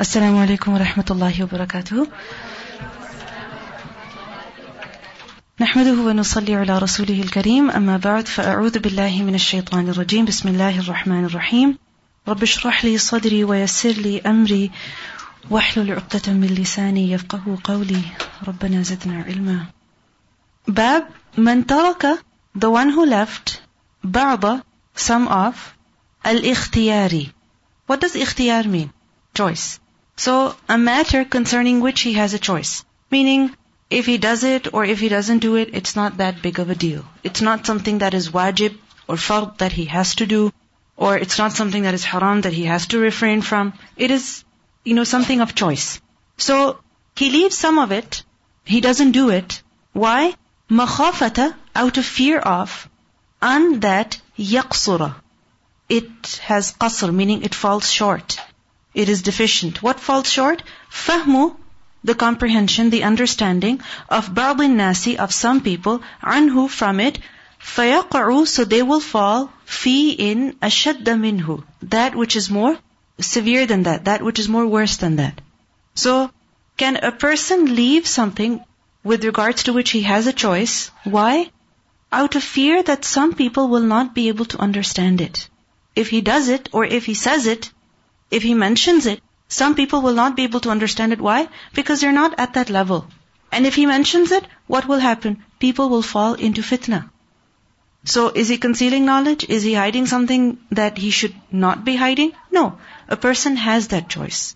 السلام عليكم ورحمة الله وبركاته. نحمده ونصلي على رسوله الكريم. أما بعد فأعوذ بالله من الشيطان الرجيم. بسم الله الرحمن الرحيم. رب اشرح لي صدري ويسر لي أمري واحلل عقدة من لساني يفقه قولي. ربنا زدنا علما. باب من ترك the one who left بعض some of الاختياري What does اختيار mean? Choice. So a matter concerning which he has a choice. Meaning, if he does it or if he doesn't do it, it's not that big of a deal. It's not something that is wajib or fard that he has to do, or it's not something that is haram that he has to refrain from. It is, you know, something of choice. So he leaves some of it, he doesn't do it. Why? Makhafata, out of fear of, and that yaqsura. It has qasr, meaning it falls short. It is deficient. What falls short? Fahmu, the comprehension, the understanding of Ba'bin Nasi, of some people, anhu, from it, fayaqa'u, so they will fall, fi in ashadda minhu, that which is more severe than that, that which is more worse than that. So, can a person leave something with regards to which he has a choice? Why? Out of fear that some people will not be able to understand it. If he does it, or if he says it, if he mentions it, some people will not be able to understand it. Why? Because they're not at that level. And if he mentions it, what will happen? People will fall into fitna. So is he concealing knowledge? Is he hiding something that he should not be hiding? No. A person has that choice.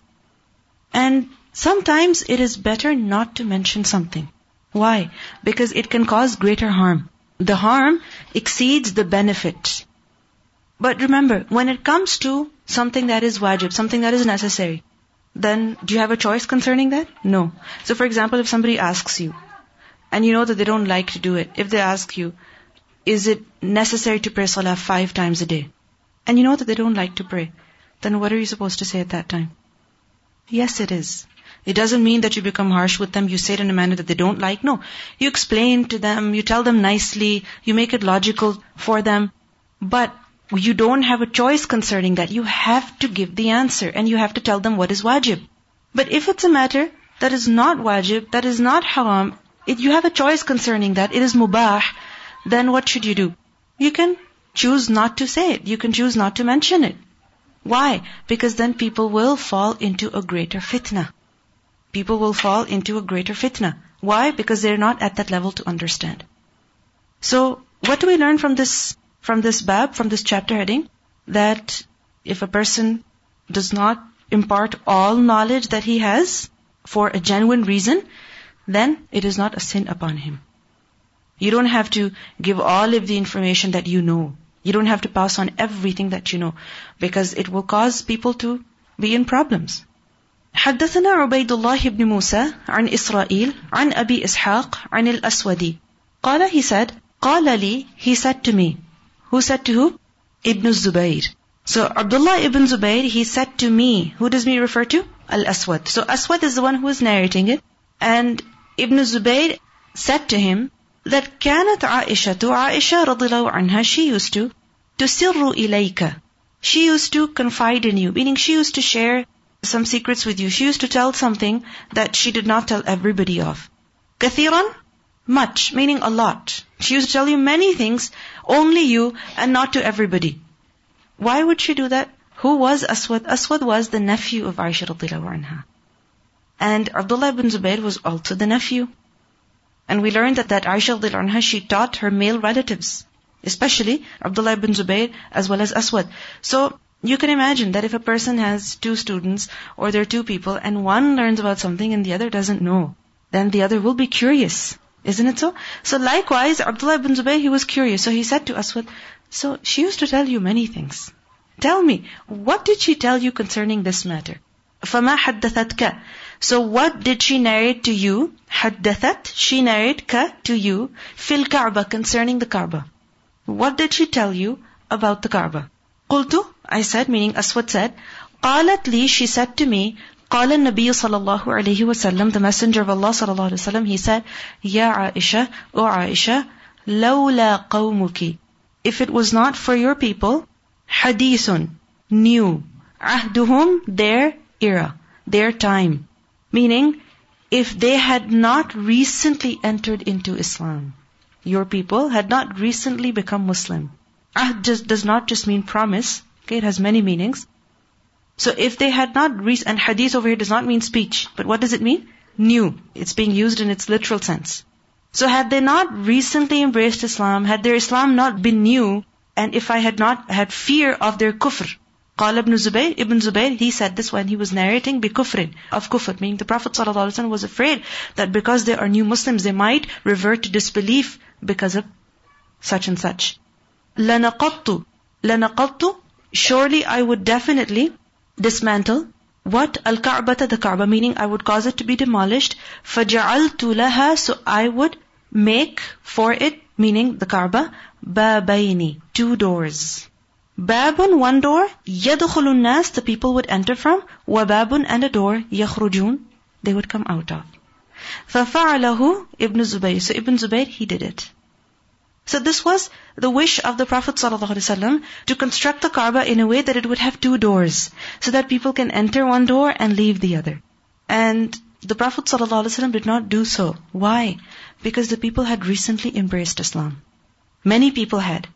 And sometimes it is better not to mention something. Why? Because it can cause greater harm. The harm exceeds the benefit. But remember, when it comes to something that is wajib, something that is necessary, then do you have a choice concerning that? No. So for example, if somebody asks you, and you know that they don't like to do it, if they ask you, is it necessary to pray salah five times a day? And you know that they don't like to pray, then what are you supposed to say at that time? Yes, it is. It doesn't mean that you become harsh with them, you say it in a manner that they don't like. No. You explain to them, you tell them nicely, you make it logical for them. But you don't have a choice concerning that. You have to give the answer and you have to tell them what is wajib. But if it's a matter that is not wajib, that is not haram, if you have a choice concerning that, it is mubah, then what should you do? You can choose not to say it. You can choose not to mention it. Why? Because then people will fall into a greater fitna. People will fall into a greater fitna. Why? Because they're not at that level to understand. So, what do we learn from this from this bab, from this chapter heading, that if a person does not impart all knowledge that he has for a genuine reason, then it is not a sin upon him. You don't have to give all of the information that you know. You don't have to pass on everything that you know, because it will cause people to be in problems. حدثنا عبيد الله بن موسى عن إسرائيل عن أبي إسحاق عن الأسودي قال he said قال لي he said to me who said to who? Ibn Zubayr. So Abdullah ibn Zubayr, he said to me, who does me refer to? Al-Aswad. So Aswad is the one who is narrating it. And Ibn Zubayr said to him that كانت عائشة Aisha رضي anha, she used to تسر إليك. She used to confide in you, meaning she used to share some secrets with you. She used to tell something that she did not tell everybody of. كثيرا much, meaning a lot. She used to tell you many things, only you and not to everybody. Why would she do that? Who was Aswad? Aswad was the nephew of Aisha radiallahu anha. And Abdullah ibn Zubayr was also the nephew. And we learned that, that Aisha radiallahu anha, she taught her male relatives, especially Abdullah ibn Zubayr as well as Aswad. So, you can imagine that if a person has two students or there are two people and one learns about something and the other doesn't know, then the other will be curious. Isn't it so? So likewise, Abdullah ibn Zubayr, he was curious. So he said to Aswad, so she used to tell you many things. Tell me, what did she tell you concerning this matter? فَمَا حَدَّثَتْكَ So what did she narrate to you? حَدَّثَت She narrated ka to you fil Kaaba concerning the Kaaba. What did she tell you about the Kaaba? قلت I said, meaning Aswad said, قالت لي She said to me, قال النبي صلى الله عليه وسلم the messenger of Allah صلى الله عليه وسلم he said يا عائشة O Aisha لولا قومك if it was not for your people حديث new عهدهم their era their time. Meaning, if they had not recently entered into Islam, your people had not recently become Muslim. Ahd just does not just mean promise. Okay, it has many meanings. So if they had not re- and hadith over here does not mean speech, but what does it mean? New. It's being used in its literal sense. So had they not recently embraced Islam, had their Islam not been new, and if I had not had fear of their kufr, قال ابن Zubayr, Ibn Zubayr, he said this when he was narrating بكفر, of kufr, meaning the Prophet ﷺ was afraid that because they are new Muslims, they might revert to disbelief because of such and such. لَنَقَطْتُ لَنَقَطْتُ Surely I would definitely dismantle what al-Ka'bata the Kaaba, meaning I would cause it to be demolished. فَجَعَلْتُ لَهَا So I would make for it, meaning the Kaaba, بَابَيْنِ Two doors. Babun, one door, يَدْخُلُ nas the people would enter from, وَبَابٌ, and a door, يَخْرُجُونَ, they would come out of. فَفَعَلَهُ Ibn Zubayr. So Ibn Zubayr, he did it. So this was the wish of the Prophet ﷺ to construct the Kaaba in a way that it would have two doors, so that people can enter one door and leave the other. And the Prophet ﷺ did not do so. Why? Because the people had recently embraced Islam. Many people had.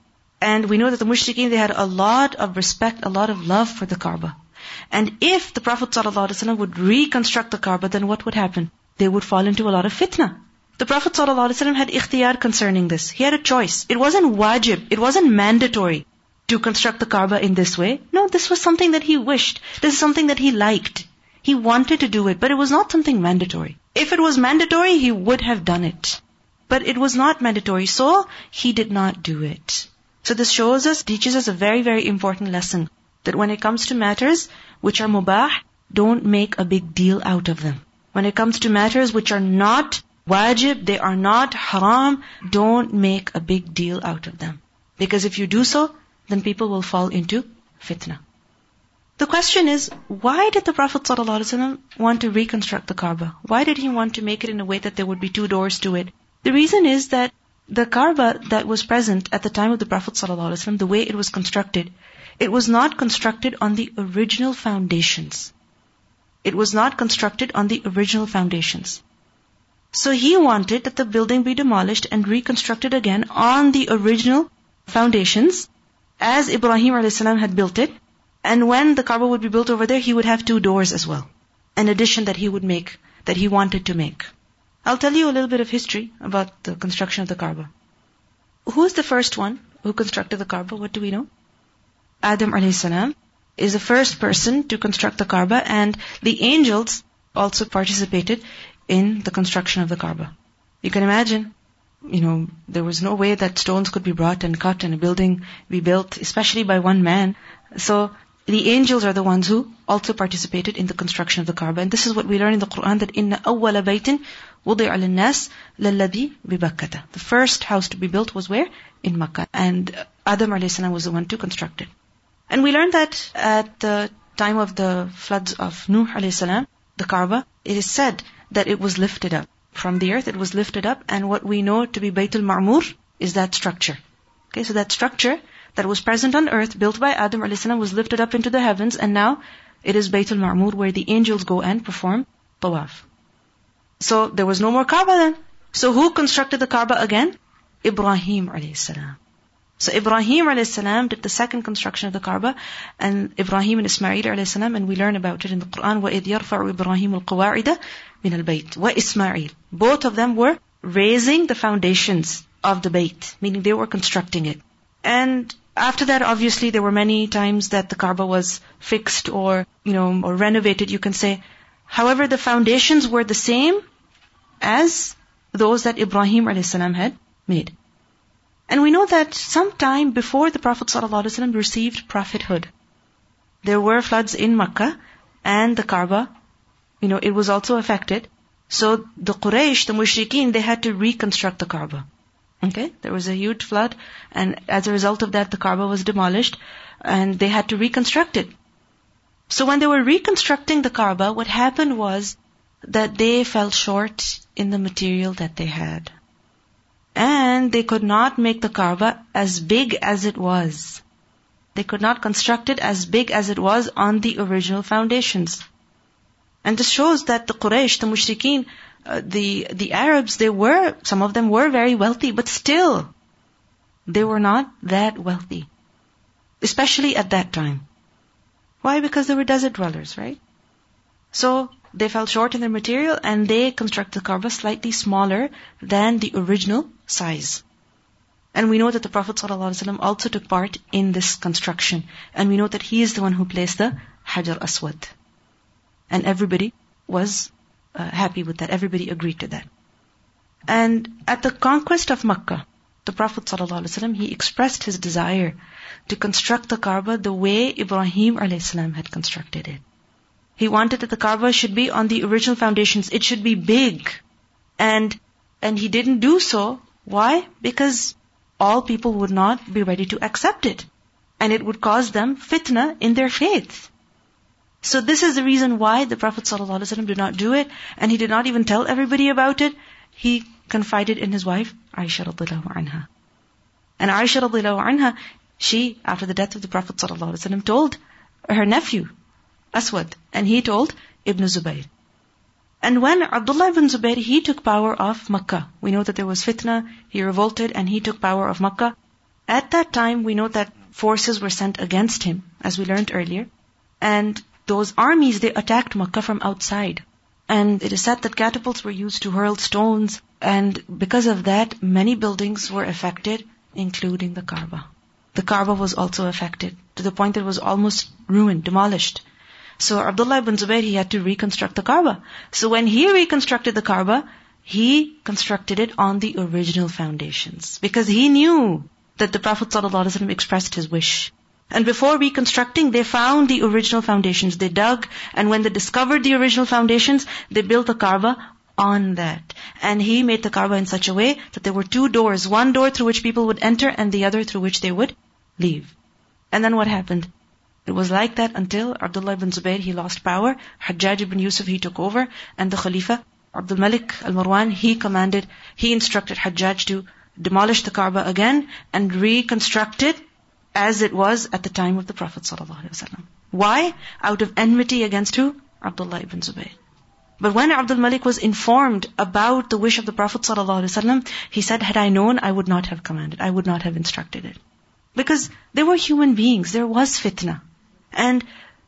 And we know that the mushrikeen, they had a lot of respect, a lot of love for the Kaaba. And if the Prophet ﷺ would reconstruct the Kaaba, then what would happen? They would fall into a lot of fitna. The Prophet ﷺ had ikhtiyar concerning this. He had a choice. It wasn't wajib, it wasn't mandatory to construct the Kaaba in this way. No, this was something that he wished. This is something that he liked. He wanted to do it, but it was not something mandatory. If it was mandatory, he would have done it. But it was not mandatory, so he did not do it. So this shows us, teaches us a very, very important lesson. That when it comes to matters which are mubah, don't make a big deal out of them. When it comes to matters which are not wajib, they are not haram, don't make a big deal out of them. Because if you do so, then people will fall into fitna. The question is, why did the Prophet ﷺ want to reconstruct the Kaaba? Why did he want to make it in a way that there would be two doors to it? The reason is that the Kaaba that was present at the time of the Prophet ﷺ, the way it was constructed, it was not constructed on the original foundations. It was not constructed on the original foundations. So he wanted that the building be demolished and reconstructed again on the original foundations, as Ibrahim a.s. had built it. And when the Kaaba would be built over there, he would have two doors as well. An addition that he would make, that he wanted to make. I'll tell you a little bit of history about the construction of the Kaaba. Who is the first one who constructed the Kaaba? What do we know? Adam alayhi is the first person to construct the Kaaba and the angels also participated in the construction of the Kaaba. You can imagine, you know, there was no way that stones could be brought and cut and a building be built, especially by one man. So the angels are the ones who also participated in the construction of the Kaaba. And this is what we learn in the Quran that inna awwala baytin wudi'a lin-nas lalladhi bi The first house to be built was where? In Makkah. And Adam salam was the one to construct it. And we learned that at the time of the floods of Nuh salam, the Kaaba, it is said that it was lifted up. From the earth, it was lifted up, and what we know to be Baytul Ma'mur is that structure. Okay, so that structure that was present on earth, built by Adam a.s., was lifted up into the heavens, and now it is Baytul Ma'mur where the angels go and perform tawaf. So there was no more Kaaba then. So who constructed the Kaaba again? Ibrahim alayhi salam. So Ibrahim alayhi salam did the second construction of the Kaaba, and Ibrahim and Ismail alayhi salam, and we learn about it in the Quran. وَإِذْ يَرْفَعُ إِبْرَاهِيمُ الْقَوَاعِدَ مِنَ الْبَيْتِ وَإِسْمَاعِيل Both of them were raising the foundations of the Bayt, meaning they were constructing it. And after that, obviously, there were many times that the Kaaba was fixed or, you know, or renovated, you can say. However, the foundations were the same as those that Ibrahim a.s. had made. And we know that sometime before the Prophet ﷺ received prophethood, there were floods in Makkah and the Kaaba, you know, it was also affected. So the Quraysh, the Mushrikeen, they had to reconstruct the Kaaba. Okay? There was a huge flood and as a result of that the Kaaba was demolished and they had to reconstruct it. So when they were reconstructing the Kaaba, what happened was that they fell short in the material that they had. And they could not make the Kaaba as big as it was. They could not construct it as big as it was on the original foundations. And this shows that the Quraysh, the Mushrikeen, uh, the, the Arabs, they were, some of them were very wealthy, but still, they were not that wealthy. Especially at that time. Why? Because they were desert dwellers, right? So, they fell short in their material and they constructed the Kaaba slightly smaller than the original size. And we know that the Prophet ﷺ also took part in this construction. And we know that he is the one who placed the Hajar Aswad. And everybody was uh, happy with that. Everybody agreed to that. And at the conquest of Makkah, the Prophet ﷺ, he expressed his desire to construct the Kaaba the way Ibrahim a.s. had constructed it. He wanted that the Kaaba should be on the original foundations. It should be big. And, and he didn't do so. Why? Because all people would not be ready to accept it. And it would cause them fitna in their faith. So this is the reason why the Prophet ﷺ did not do it, and he did not even tell everybody about it. He confided in his wife, Aisha radiallahu anha. And Aisha radiallahu anha, she, after the death of the Prophet ﷺ, told her nephew, Aswad, and he told Ibn Zubayr. And when Abdullah ibn Zubayr, he took power of Makkah. We know that there was fitna, he revolted and he took power of Makkah. At that time, we know that forces were sent against him, as we learned earlier. And those armies, they attacked Makkah from outside. And it is said that catapults were used to hurl stones. And because of that, many buildings were affected, including the Kaaba. The Kaaba was also affected to the point that it was almost ruined, demolished. So Abdullah ibn Zubayr, he had to reconstruct the Kaaba. So when he reconstructed the Kaaba, he constructed it on the original foundations. Because he knew that the Prophet ﷺ expressed his wish. And before reconstructing, they found the original foundations. They dug, and when they discovered the original foundations, they built the Kaaba on that. And he made the Kaaba in such a way that there were two doors. One door through which people would enter, and the other through which they would leave. And then what happened? It was like that until Abdullah ibn Zubayr, he lost power. Hajjaj ibn Yusuf, he took over. And the Khalifa, Abdul Malik al-Marwan, he commanded, he instructed Hajjaj to demolish the Kaaba again and reconstruct it as it was at the time of the Prophet ﷺ. Why? Out of enmity against who? Abdullah ibn Zubayr. But when Abdul Malik was informed about the wish of the Prophet ﷺ, he said, had I known, I would not have commanded. I would not have instructed it. Because they were human beings. There was fitna. And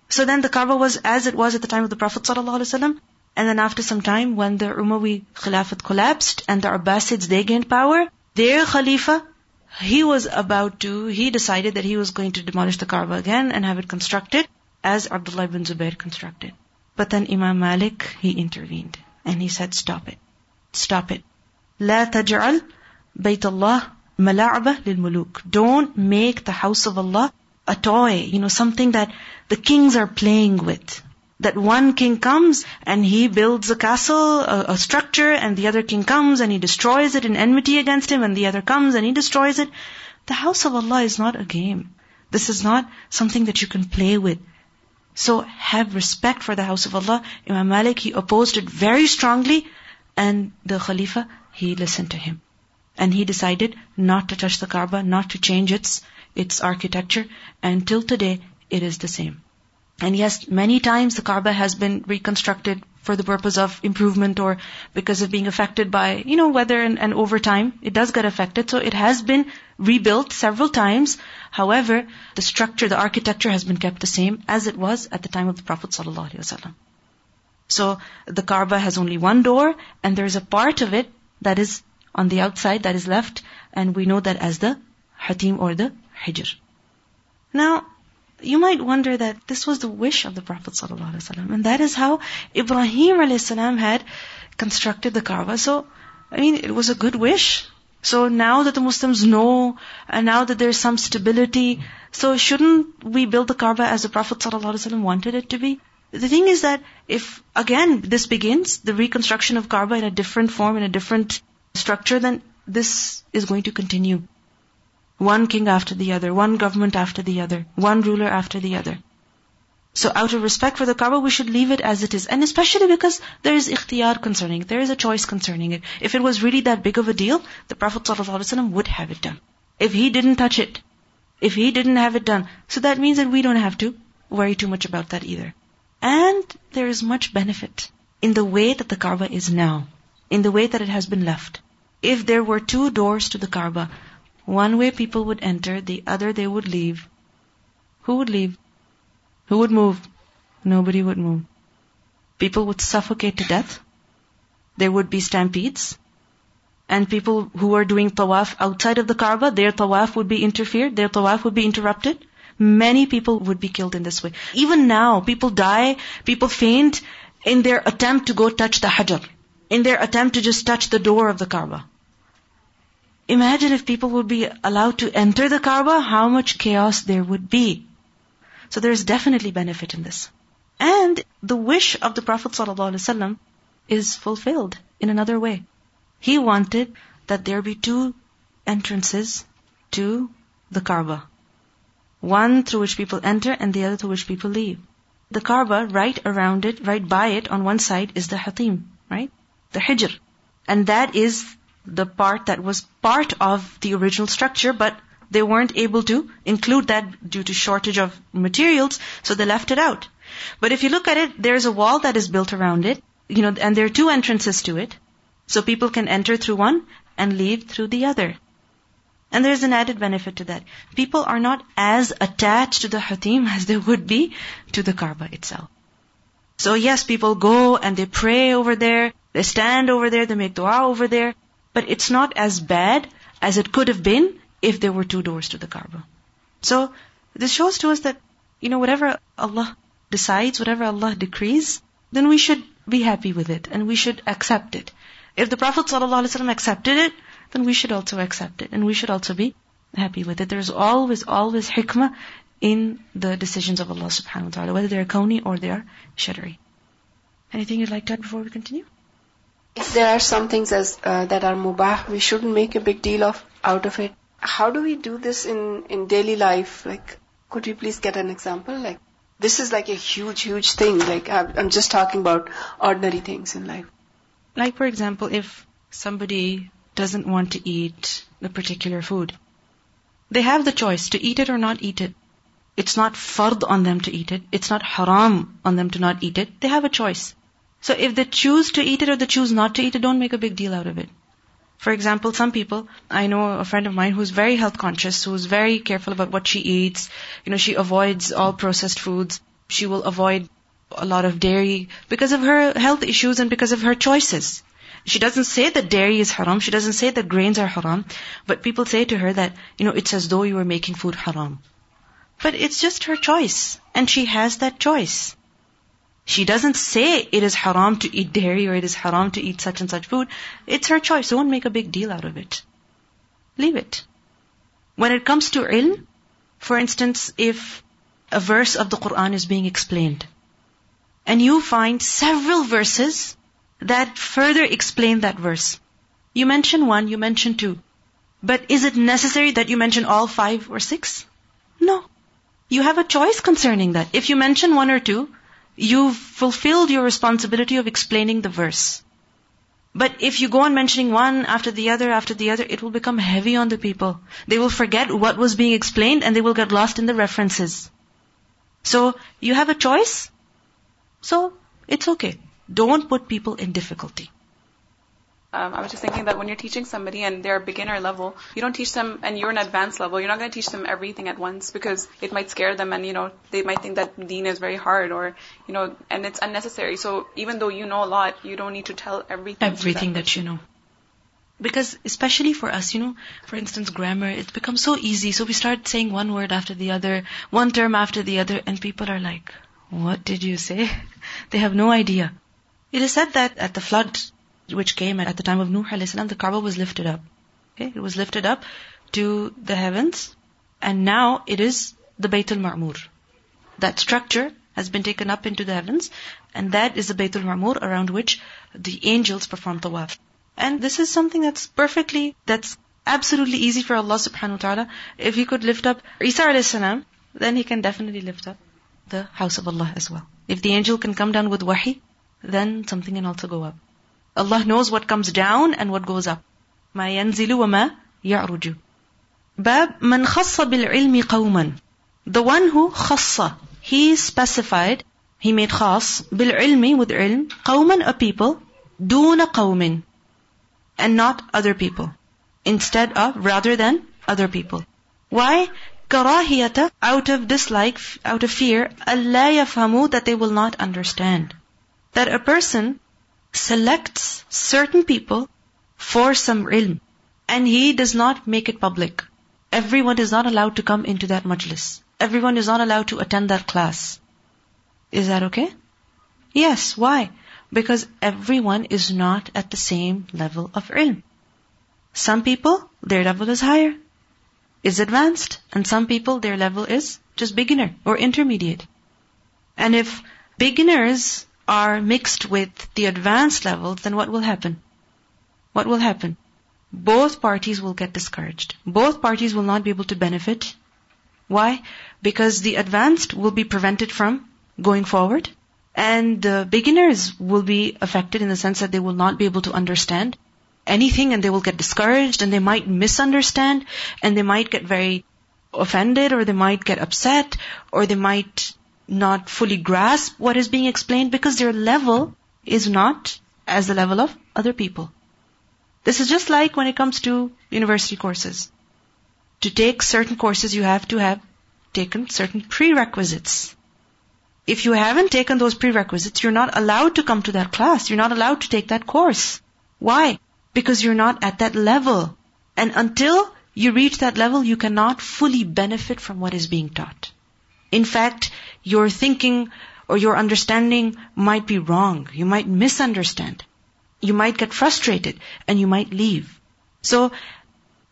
so then the Kaaba was as it was at the time of the Prophet ﷺ. And then after some time, when the Umayyads Khilafat collapsed and the Abbasids, they gained power, their Khalifa, he was about to, he decided that he was going to demolish the Kaaba again and have it constructed as Abdullah ibn Zubair constructed. But then Imam Malik, he intervened and he said, stop it. Stop it. لا تجعل بيت الله ملاعبة للملوك. Don't make the house of Allah a toy, you know, something that the kings are playing with. That one king comes and he builds a castle, a, a, structure, and the other king comes and he destroys it in enmity against him, and the other comes and he destroys it. The house of Allah is not a game. This is not something that you can play with. So have respect for the house of Allah. Imam Malik, he opposed it very strongly, and the Khalifa, he listened to him. And he decided not to touch the Kaaba, not to change its its architecture, and till today it is the same. And yes, many times the Kaaba has been reconstructed for the purpose of improvement or because of being affected by, you know, weather and, and over time, it does get affected. So it has been rebuilt several times. However, the structure, the architecture has been kept the same as it was at the time of the Prophet ﷺ. So the Kaaba has only one door and there is a part of it that is on the outside that is left and we know that as the Hatim or the Hijr. Now, you might wonder that this was the wish of the Prophet ﷺ, and that is how Ibrahim a.s. had constructed the Kaaba. So, I mean, it was a good wish. So now that the Muslims know, and now that there's some stability, so shouldn't we build the Kaaba as the Prophet ﷺ wanted it to be? The thing is that if, again, this begins, the reconstruction of Kaaba in a different form, in a different structure, then this is going to continue. One king after the other, one government after the other, one ruler after the other. So out of respect for the Kaaba, we should leave it as it is. And especially because there is ikhtiyar concerning it. There is a choice concerning it. If it was really that big of a deal, the Prophet ﷺ would have it done. If he didn't touch it, if he didn't have it done, so that means that we don't have to worry too much about that either. And there is much benefit in the way that the Kaaba is now, in the way that it has been left. If there were two doors to the Kaaba, one way people would enter, the other they would leave. Who would leave? Who would move? Nobody would move. People would suffocate to death. There would be stampedes. And people who were doing tawaf outside of the Kaaba, their tawaf would be interfered, their tawaf would be interrupted. Many people would be killed in this way. Even now, people die, people faint in their attempt to go touch the Hajar, in their attempt to just touch the door of the Kaaba. Imagine if people would be allowed to enter the Kaaba, how much chaos there would be. So there's definitely benefit in this. And the wish of the Prophet ﷺ is fulfilled in another way. He wanted that there be two entrances to the Kaaba. One through which people enter and the other through which people leave. The Kaaba, right around it, right by it, on one side is the Hatim, right? The Hijr. And that is the part that was part of the original structure, but they weren't able to include that due to shortage of materials, so they left it out. But if you look at it, there's a wall that is built around it, you know, and there are two entrances to it. So people can enter through one and leave through the other. And there's an added benefit to that. People are not as attached to the Hatim as they would be to the Kaaba itself. So yes, people go and they pray over there, they stand over there, they make dua over there, but it's not as bad as it could have been if there were two doors to the Kaaba. So this shows to us that, you know, whatever Allah decides, whatever Allah decrees, then we should be happy with it and we should accept it. If the Prophet ﷺ accepted it, then we should also accept it and we should also be happy with it. There's always, always hikmah in the decisions of Allah subhanahu wa ta'ala, whether they're kawni or they are shari. Anything you'd like to add before we continue? If there are some things as uh, that are mubah, we shouldn't make a big deal of out of it. How do we do this in in daily life? Like, could you please get an example? Like, this is like a huge, huge thing. Like, I'm just talking about ordinary things in life. Like, for example, if somebody doesn't want to eat a particular food, they have the choice to eat it or not eat it. It's not fard on them to eat it. It's not haram on them to not eat it. They have a choice. So if they choose to eat it or they choose not to eat it, don't make a big deal out of it. For example, some people, I know a friend of mine who's very health conscious, who's very careful about what she eats. You know, she avoids all processed foods. She will avoid a lot of dairy because of her health issues and because of her choices. She doesn't say that dairy is haram. She doesn't say that grains are haram. But people say to her that, you know, it's as though you were making food haram. But it's just her choice. And she has that choice. She doesn't say it is haram to eat dairy or it is haram to eat such and such food. It's her choice. Don't make a big deal out of it. Leave it. When it comes to ilm, for instance, if a verse of the Quran is being explained, and you find several verses that further explain that verse. You mention one, you mention two. But is it necessary that you mention all five or six? No. You have a choice concerning that. If you mention one or two, you've fulfilled your responsibility of explaining the verse. But if you go on mentioning one after the other after the other, it will become heavy on the people. They will forget what was being explained and they will get lost in the references. So, you have a choice. So, it's okay. Don't put people in difficulty. Um, I was just thinking that when you're teaching somebody and they're beginner level, you don't teach them and you're an advanced level, you're not going to teach them everything at once because it might scare them and, you know, they might think that deen is very hard or, you know, and it's unnecessary. So even though you know a lot, you don't need to tell everything. Everything that, that you know. Because especially for us, you know, for instance, grammar, it's become so easy. So we start saying one word after the other, one term after the other, and people are like, what did you say? they have no idea. It is said that at the flood which came at the time of Nuh a.s., the Kaaba was lifted up. Okay? It was lifted up to the heavens, and now it is the Bayt al-Ma'mur. That structure has been taken up into the heavens, and that is the Bayt al-Ma'mur around which the angels perform tawaf. And this is something that's perfectly, that's absolutely easy for Allah subhanahu wa ta'ala. If He could lift up Isa a.s., then He can definitely lift up the house of Allah as well. If the angel can come down with wahi, then something can also go up. Allah knows what comes down and what goes up. ما ينزل وما يعرج. باب من خص بالعلم قوما. The one who خص, he specified He made khas بالعلم with ilm قوما a people دون قوم and not other people instead of rather than other people. Why? كراهية out of dislike, out of fear, ألا يفهموا that they will not understand. That a person selects certain people for some ilm and he does not make it public. Everyone is not allowed to come into that majlis. Everyone is not allowed to attend that class. Is that okay? Yes. Why? Because everyone is not at the same level of ilm. Some people, their level is higher, is advanced, and some people, their level is just beginner or intermediate. And if beginners are mixed with the advanced levels, then what will happen? What will happen? Both parties will get discouraged. Both parties will not be able to benefit. Why? Because the advanced will be prevented from going forward, and the beginners will be affected in the sense that they will not be able to understand anything and they will get discouraged and they might misunderstand and they might get very offended or they might get upset or they might not fully grasp what is being explained because their level is not as the level of other people. This is just like when it comes to university courses. To take certain courses, you have to have taken certain prerequisites. If you haven't taken those prerequisites, you're not allowed to come to that class. You're not allowed to take that course. Why? Because you're not at that level. And until you reach that level, you cannot fully benefit from what is being taught. In fact, your thinking or your understanding might be wrong. You might misunderstand. You might get frustrated and you might leave. So,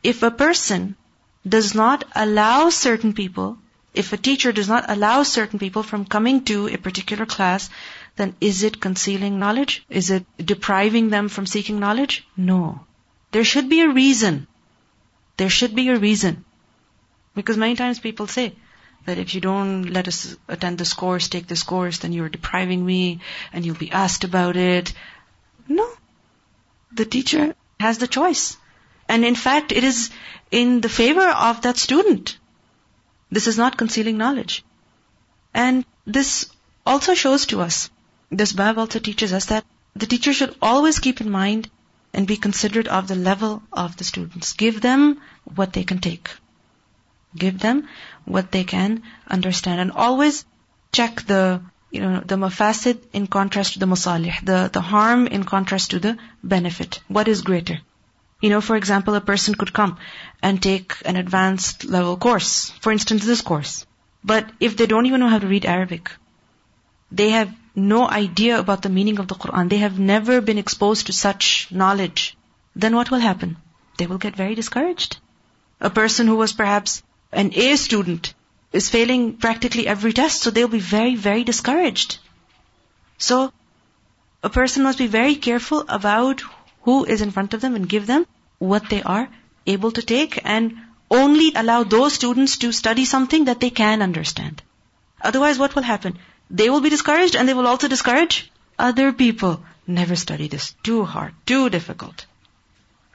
if a person does not allow certain people, if a teacher does not allow certain people from coming to a particular class, then is it concealing knowledge? Is it depriving them from seeking knowledge? No. There should be a reason. There should be a reason. Because many times people say that if you don't let us attend this course, take this course, then you're depriving me and you'll be asked about it. No. The teacher has the choice. And in fact, it is in the favor of that student. This is not concealing knowledge. And this also shows to us this Bab also teaches us that the teacher should always keep in mind and be considerate of the level of the students. Give them what they can take. Give them what they can understand and always check the you know the mafasid in contrast to the masalih, the, the harm in contrast to the benefit. What is greater? You know, for example, a person could come and take an advanced level course, for instance, this course. But if they don't even know how to read Arabic, they have no idea about the meaning of the Quran, they have never been exposed to such knowledge, then what will happen? They will get very discouraged. A person who was perhaps an A student is failing practically every test, so they'll be very, very discouraged. So, a person must be very careful about who is in front of them and give them what they are able to take and only allow those students to study something that they can understand. Otherwise, what will happen? They will be discouraged and they will also discourage other people. Never study this. Too hard. Too difficult.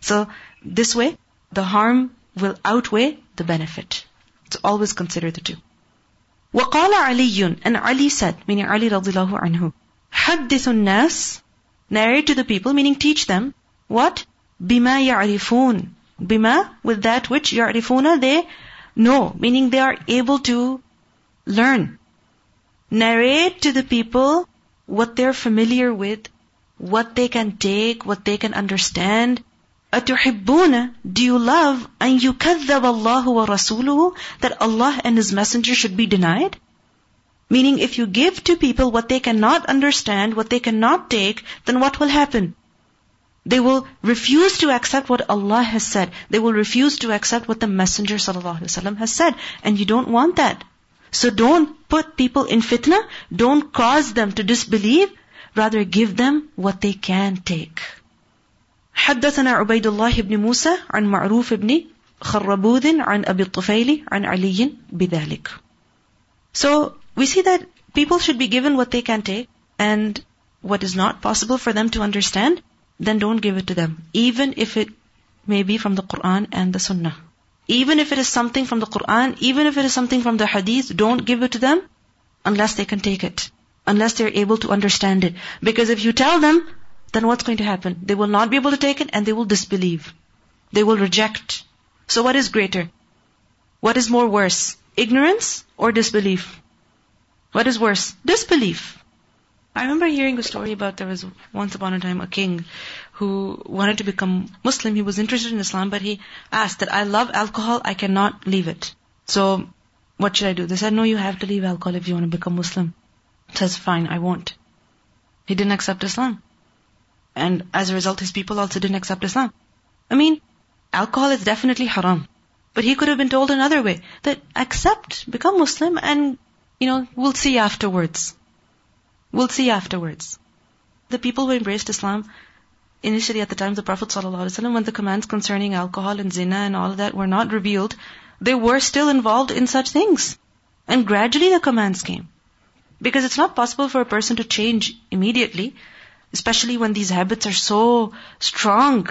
So, this way, the harm will outweigh the benefit. So always consider the two. وقال علي and Ali said, meaning Ali radiallahu anhu, حدث الناس, narrate to the people, meaning teach them, what? بما يعرفون. Bima, with that which يعرفون, they know, meaning they are able to learn narrate to the people what they're familiar with, what they can take, what they can understand. أتحبون, do you love أن يكذب الله ورسوله, that Allah and His Messenger should be denied? Meaning if you give to people what they cannot understand, what they cannot take, then what will happen? They will refuse to accept what Allah has said. They will refuse to accept what the Messenger ﷺ has said. And you don't want that. So don't put people in fitna, don't cause them to disbelieve, rather give them what they can take. حدثنا عبيد الله بن موسى عن معروف بن خربوذ عن أبي الطفيل عن علي بذلك. So we see that people should be given what they can take and what is not possible for them to understand, then don't give it to them, even if it may be from the Quran and the Sunnah. Even if it is something from the Quran, even if it is something from the Hadith, don't give it to them unless they can take it. unless they're able to understand it. Because if you tell them, then what's going to happen? They will not be able to take it and they will disbelieve. They will reject. So what is greater? What is more worse? Ignorance or disbelief? What is worse? Disbelief. I remember hearing a story about there was once upon a time a king who wanted to become Muslim. He was interested in Islam, but he asked that I love alcohol, I cannot leave it. So, what should I do? They said, no, you have to leave alcohol if you want to become Muslim. He says, fine, I won't. He didn't accept Islam. And as a result, his people also didn't accept Islam. I mean, alcohol is definitely haram. But he could have been told another way that accept, become Muslim, and, you know, we'll see afterwards. We'll see afterwards. The people who embraced Islam, initially at the time of the Prophet ﷺ, when the commands concerning alcohol and zina and all of that were not revealed, they were still involved in such things. And gradually the commands came. Because it's not possible for a person to change immediately, especially when these habits are so strong,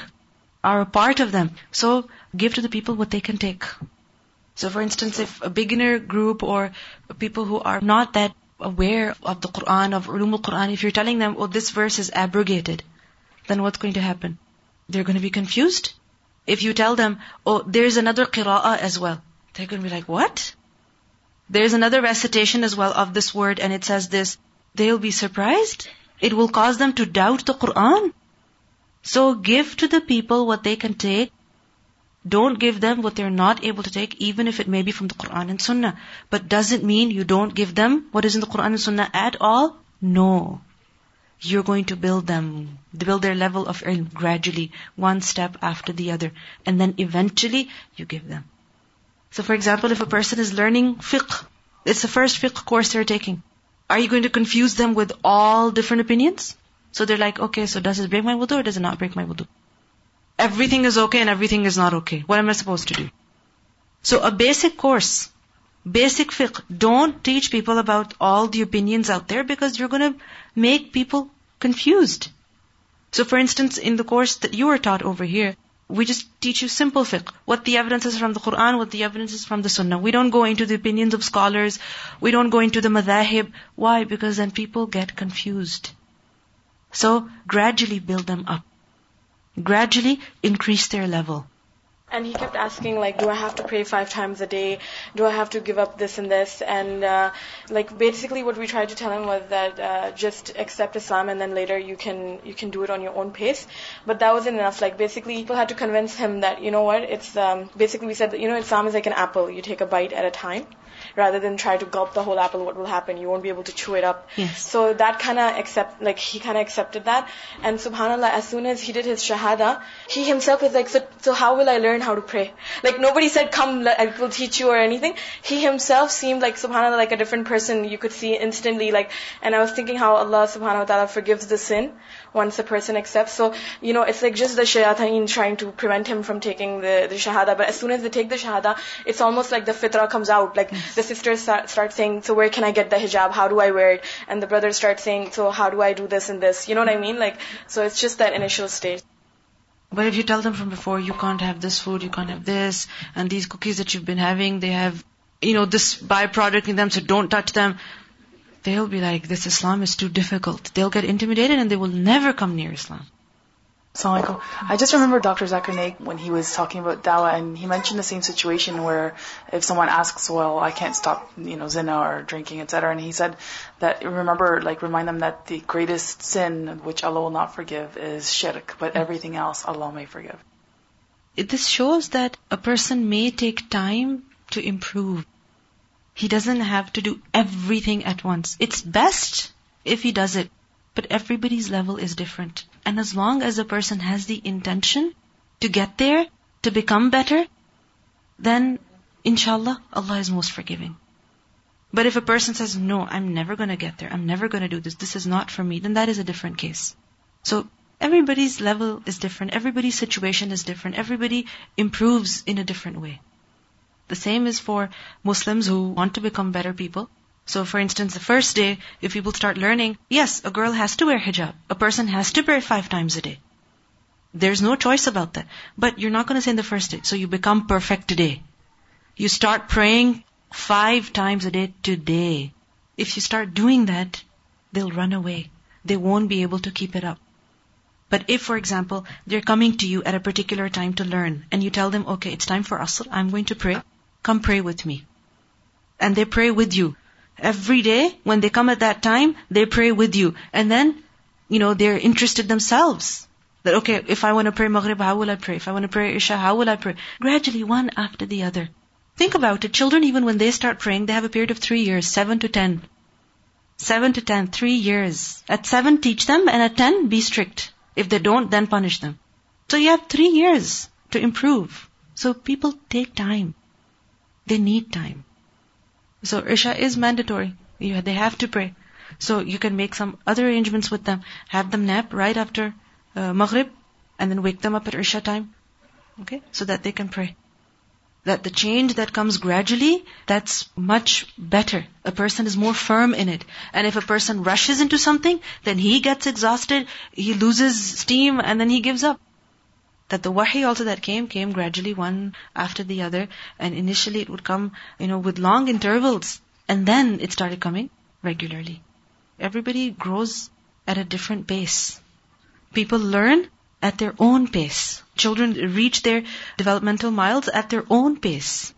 are a part of them. So give to the people what they can take. So for instance, if a beginner group or people who are not that aware of the Quran, of Ulum al-Quran, if you're telling them, oh, this verse is abrogated, then what's going to happen? They're going to be confused. If you tell them, oh, there's another qira'ah as well, they're going to be like, what? There's another recitation as well of this word and it says this. They'll be surprised. It will cause them to doubt the Quran. So give to the people what they can take don't give them what they're not able to take, even if it may be from the Quran and Sunnah. But does it mean you don't give them what is in the Quran and Sunnah at all? No. You're going to build them, build their level of ilm gradually, one step after the other. And then eventually you give them. So for example, if a person is learning fiqh, it's the first fiqh course they're taking. Are you going to confuse them with all different opinions? So they're like, okay, so does it break my wudu or does it not break my wudu? everything is okay and everything is not okay. What am I supposed to do? So a basic course, basic fiqh, don't teach people about all the opinions out there because you're going to make people confused. So for instance, in the course that you were taught over here, we just teach you simple fiqh. What the evidence is from the Quran, what the evidence is from the Sunnah. We don't go into the opinions of scholars. We don't go into the madhahib. Why? Because then people get confused. So gradually build them up gradually increase their level. And he kept asking, like, do I have to pray five times a day? Do I have to give up this and this? And, uh, like, basically what we tried to tell him was that, uh, just accept Islam and then later you can, you can do it on your own pace. But that wasn't enough. Like, basically people had to convince him that, you know what, it's, um, basically we said that, you know, Islam is like an apple. You take a bite at a time rather than try to gulp the whole apple, what will happen? You won't be able to chew it up. Yes. So that kind of accept, like he kind of accepted that. And subhanallah, as soon as he did his shahada, he himself was like, so, so how will I learn how to pray? Like nobody said, come, I will teach you or anything. He himself seemed like subhanallah, like a different person. You could see instantly, like, and I was thinking how Allah subhanahu wa ta'ala forgives the sin once a person accepts. So, you know, it's like just the shayateen trying to prevent him from taking the, the shahada. But as soon as they take the shahada, it's almost like the fitrah comes out. Like yes. the sisters start, start saying, so where can I get the hijab? How do I wear it? And the brothers start saying, so how do I do this and this? You know what I mean? Like, so it's just that initial stage. But if you tell them from before, you can't have this food, you can't have this, and these cookies that you've been having, they have, you know, this byproduct in them, so don't touch them they'll be like, this Islam is too difficult. They'll get intimidated and they will never come near Islam. Assalamualaikum. I just remember Dr. Zakir Naik when he was talking about dawa, and he mentioned the same situation where if someone asks, well, I can't stop, you know, zina or drinking, etc. And he said that, remember, like remind them that the greatest sin which Allah will not forgive is shirk, but everything else Allah may forgive. This shows that a person may take time to improve. He doesn't have to do everything at once. It's best if he does it. But everybody's level is different. And as long as a person has the intention to get there, to become better, then inshallah, Allah is most forgiving. But if a person says, no, I'm never gonna get there, I'm never gonna do this, this is not for me, then that is a different case. So everybody's level is different, everybody's situation is different, everybody improves in a different way. The same is for Muslims who want to become better people. So for instance, the first day, if people start learning, yes, a girl has to wear hijab. A person has to pray five times a day. There's no choice about that. But you're not going to say in the first day. So you become perfect today. You start praying five times a day today. If you start doing that, they'll run away. They won't be able to keep it up. But if, for example, they're coming to you at a particular time to learn, and you tell them, okay, it's time for Asr, I'm going to pray, come pray with me. And they pray with you. Every day, when they come at that time, they pray with you. And then, you know, they're interested themselves. That, okay, if I want to pray Maghrib, how will I pray? If I want to pray Isha, how will I pray? Gradually, one after the other. Think about it. Children, even when they start praying, they have a period of three years, seven to ten. Seven to ten, three years. At seven, teach them, and at ten, be strict. If they don't, then punish them. So you have three years to improve. So people take time. They need time. So Isha is mandatory. You, they have to pray. So you can make some other arrangements with them. Have them nap right after uh, Maghrib, and then wake them up at Isha time. Okay? So that they can pray that the change that comes gradually, that's much better. A person is more firm in it. And if a person rushes into something, then he gets exhausted, he loses steam, and then he gives up. That the wahi also that came, came gradually one after the other, and initially it would come, you know, with long intervals, and then it started coming regularly. Everybody grows at a different pace. People learn at their own pace. Children reach their developmental miles at their own pace.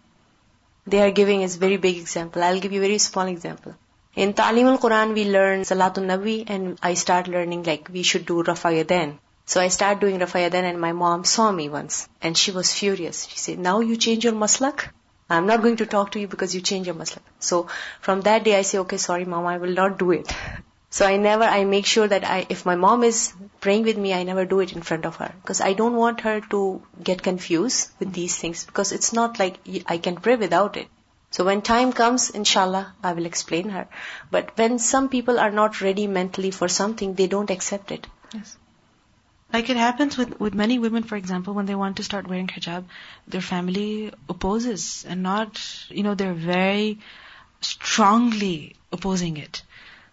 They are giving a very big example. I'll give you a very small example. In Ta'lim al-Quran, we learn Salatul Nabi and I start learning like we should do Rafa Yadain. So I start doing Rafa Yadain and my mom saw me once and she was furious. She said, now you change your maslak? I'm not going to talk to you because you change your maslak. So from that day I say, okay, sorry mom, I will not do it. So I never, I make sure that I, if my mom is praying with me, I never do it in front of her. Because I don't want her to get confused with these things. Because it's not like I can pray without it. So when time comes, inshallah, I will explain her. But when some people are not ready mentally for something, they don't accept it. Yes. Like it happens with, with many women, for example, when they want to start wearing hijab, their family opposes and not, you know, they're very strongly opposing it.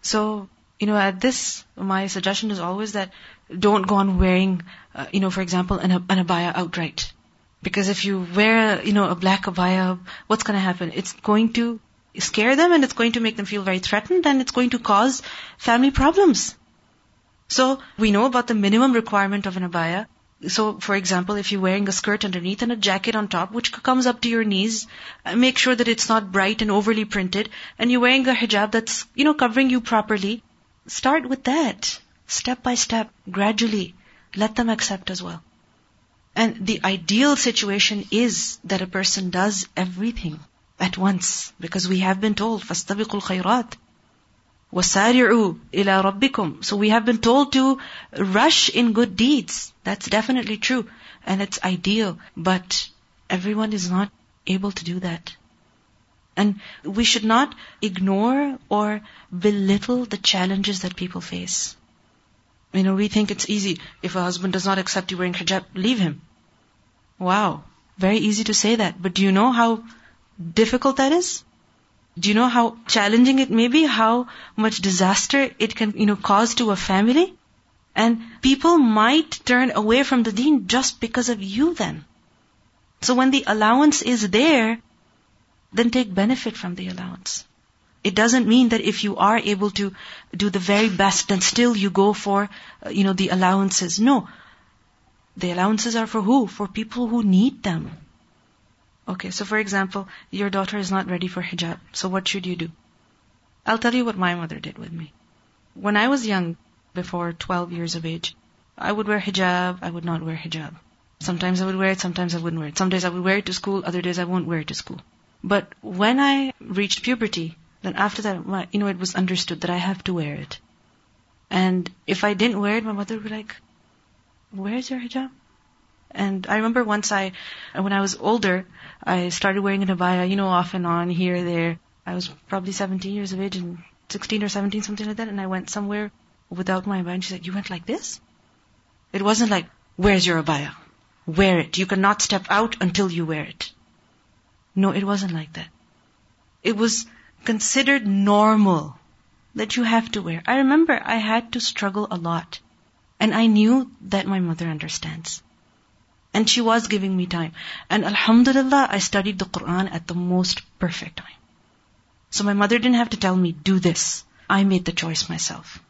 So you know, at this, my suggestion is always that don't go on wearing, uh, you know, for example, an, an abaya outright. Because if you wear, you know, a black abaya, what's going to happen? It's going to scare them and it's going to make them feel very threatened and it's going to cause family problems. So we know about the minimum requirement of an abaya. So, for example, if you're wearing a skirt underneath and a jacket on top, which comes up to your knees, uh, make sure that it's not bright and overly printed, and you're wearing a hijab that's, you know, covering you properly, Start with that. Step by step, gradually. Let them accept as well. And the ideal situation is that a person does everything at once. Because we have been told, فَاسْتَبِقُوا الْخَيْرَاتِ وَسَارِعُوا إِلَىٰ رَبِّكُمْ So we have been told to rush in good deeds. That's definitely true. And it's ideal. But everyone is not able to do that. And we should not ignore or belittle the challenges that people face. You know, we think it's easy. If a husband does not accept you wearing hijab, leave him. Wow. Very easy to say that. But do you know how difficult that is? Do you know how challenging it may be? How much disaster it can, you know, cause to a family? And people might turn away from the deen just because of you then. So when the allowance is there, then take benefit from the allowance. It doesn't mean that if you are able to do the very best, then still you go for, you know, the allowances. No. The allowances are for who? For people who need them. Okay, so for example, your daughter is not ready for hijab. So what should you do? I'll tell you what my mother did with me. When I was young, before 12 years of age, I would wear hijab, I would not wear hijab. Sometimes I would wear it, sometimes I wouldn't wear it. Some days I would wear it to school, other days I won't wear it to school. But when I reached puberty, then after that, you know, it was understood that I have to wear it. And if I didn't wear it, my mother would be like, where's your hijab? And I remember once I, when I was older, I started wearing an abaya, you know, off and on, here, there. I was probably 17 years of age and 16 or 17, something like that, and I went somewhere without my abaya, and she said, you went like this? It wasn't like, where's your abaya? Wear it. You cannot step out until you wear it. No, it wasn't like that. It was considered normal that you have to wear. I remember I had to struggle a lot. And I knew that my mother understands. And she was giving me time. And Alhamdulillah, I studied the Quran at the most perfect time. So my mother didn't have to tell me, do this. I made the choice myself.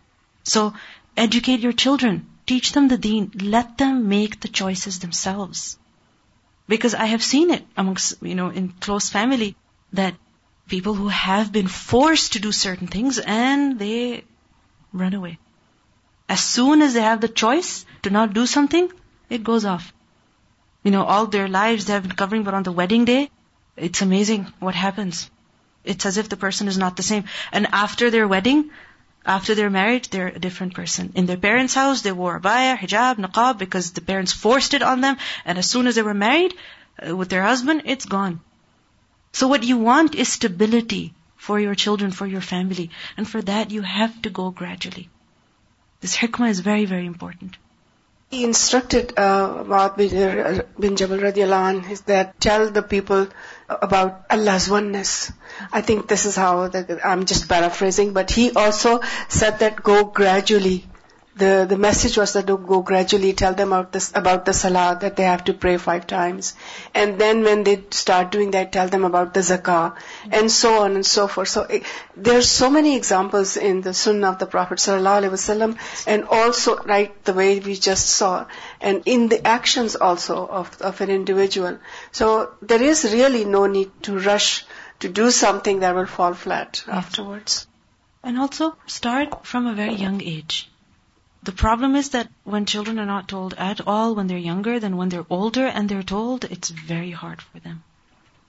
So educate your children. Teach them the deen. Let them make the choices themselves. Because I have seen it amongst, you know, in close family that people who have been forced to do certain things and they run away. As soon as they have the choice to not do something, it goes off. You know, all their lives they have been covering, but on the wedding day, it's amazing what happens. It's as if the person is not the same. And after their wedding, after their marriage, they're a different person. In their parents' house, they wore abaya, hijab, niqab because the parents forced it on them. And as soon as they were married uh, with their husband, it's gone. So what you want is stability for your children, for your family. And for that, you have to go gradually. This hikmah is very, very important. He instructed uh, Mu'adh bin, uh, bin Jabal radiallahu anh, that tell the people about Allah's oneness. I think this is how, the, I'm just paraphrasing, but he also said that go gradually the the message was that to go gradually tell them about this about the salah that they have to pray five times. And then when they start doing that tell them about the zakah and so on and so forth. So eh, it, are so many examples in the sunnah of the prophet sallallahu alaihi wasallam and also right the way we just saw and in the actions also of of an individual. So there is really no need to rush to do something that will fall flat yes. afterwards. And also start from a very young age the problem is that when children are not told at all when they're younger, then when they're older and they're told, it's very hard for them.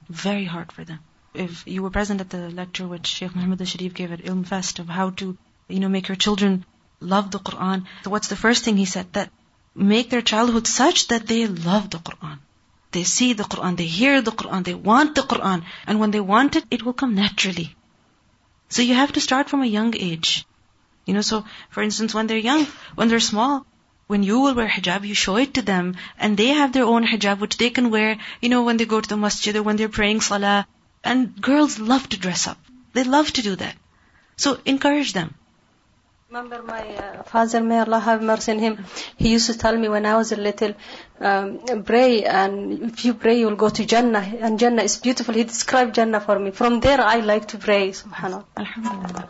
Very hard for them. If you were present at the lecture which Sheikh Muhammad al-Sharif gave at Ilm Fest of how to, you know, make your children love the Quran, so what's the first thing he said? That make their childhood such that they love the Quran. They see the Quran, they hear the Quran, they want the Quran, and when they want it, it will come naturally. So you have to start from a young age. You know, so for instance, when they're young, when they're small, when you will wear hijab, you show it to them, and they have their own hijab which they can wear, you know, when they go to the masjid or when they're praying salah. And girls love to dress up. They love to do that. So encourage them. Remember my uh, father, may Allah have mercy on him, he used to tell me when I was a little, um, pray and if you pray you will go to Jannah and Jannah is beautiful. He described Jannah for me. From there I like to pray, subhanAllah. Alhamdulillah.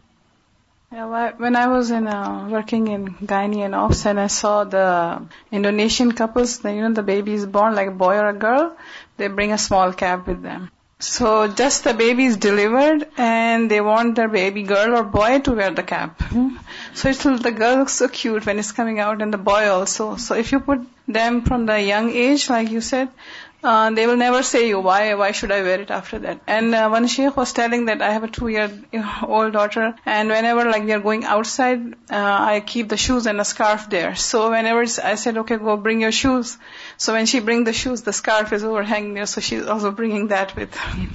Yeah, when I was in uh, working in gynae and obs, and I saw the Indonesian couples, the, you know, the baby is born like a boy or a girl, they bring a small cap with them. So just the baby is delivered, and they want their baby girl or boy to wear the cap. So it's, the girl looks so cute when it's coming out, and the boy also. So if you put them from the young age, like you said, uh, they will never say you why why should I wear it after that. And uh, one sheikh was telling that I have a two year old daughter, and whenever like we are going outside, uh, I keep the shoes and a scarf there. So whenever I said okay go bring your shoes, so when she bring the shoes, the scarf is overhanging there, so she's also bringing that with. Her.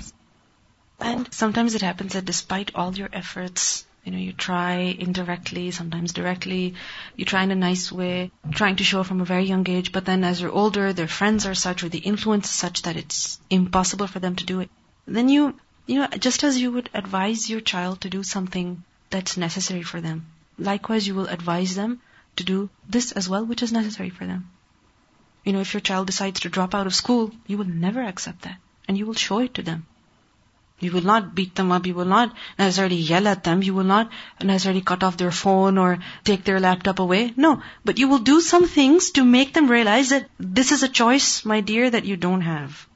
And sometimes it happens that despite all your efforts, you know, you try indirectly, sometimes directly. You try in a nice way, trying to show from a very young age. But then as you're older, their friends are such or the influence is such that it's impossible for them to do it. Then you, you know, just as you would advise your child to do something that's necessary for them, likewise you will advise them to do this as well, which is necessary for them. You know, if your child decides to drop out of school, you will never accept that. And you will show it to them. You will not beat them up. You will not necessarily yell at them. You will not necessarily cut off their phone or take their laptop away. No. But you will do some things to make them realize that this is a choice, my dear, that you don't have.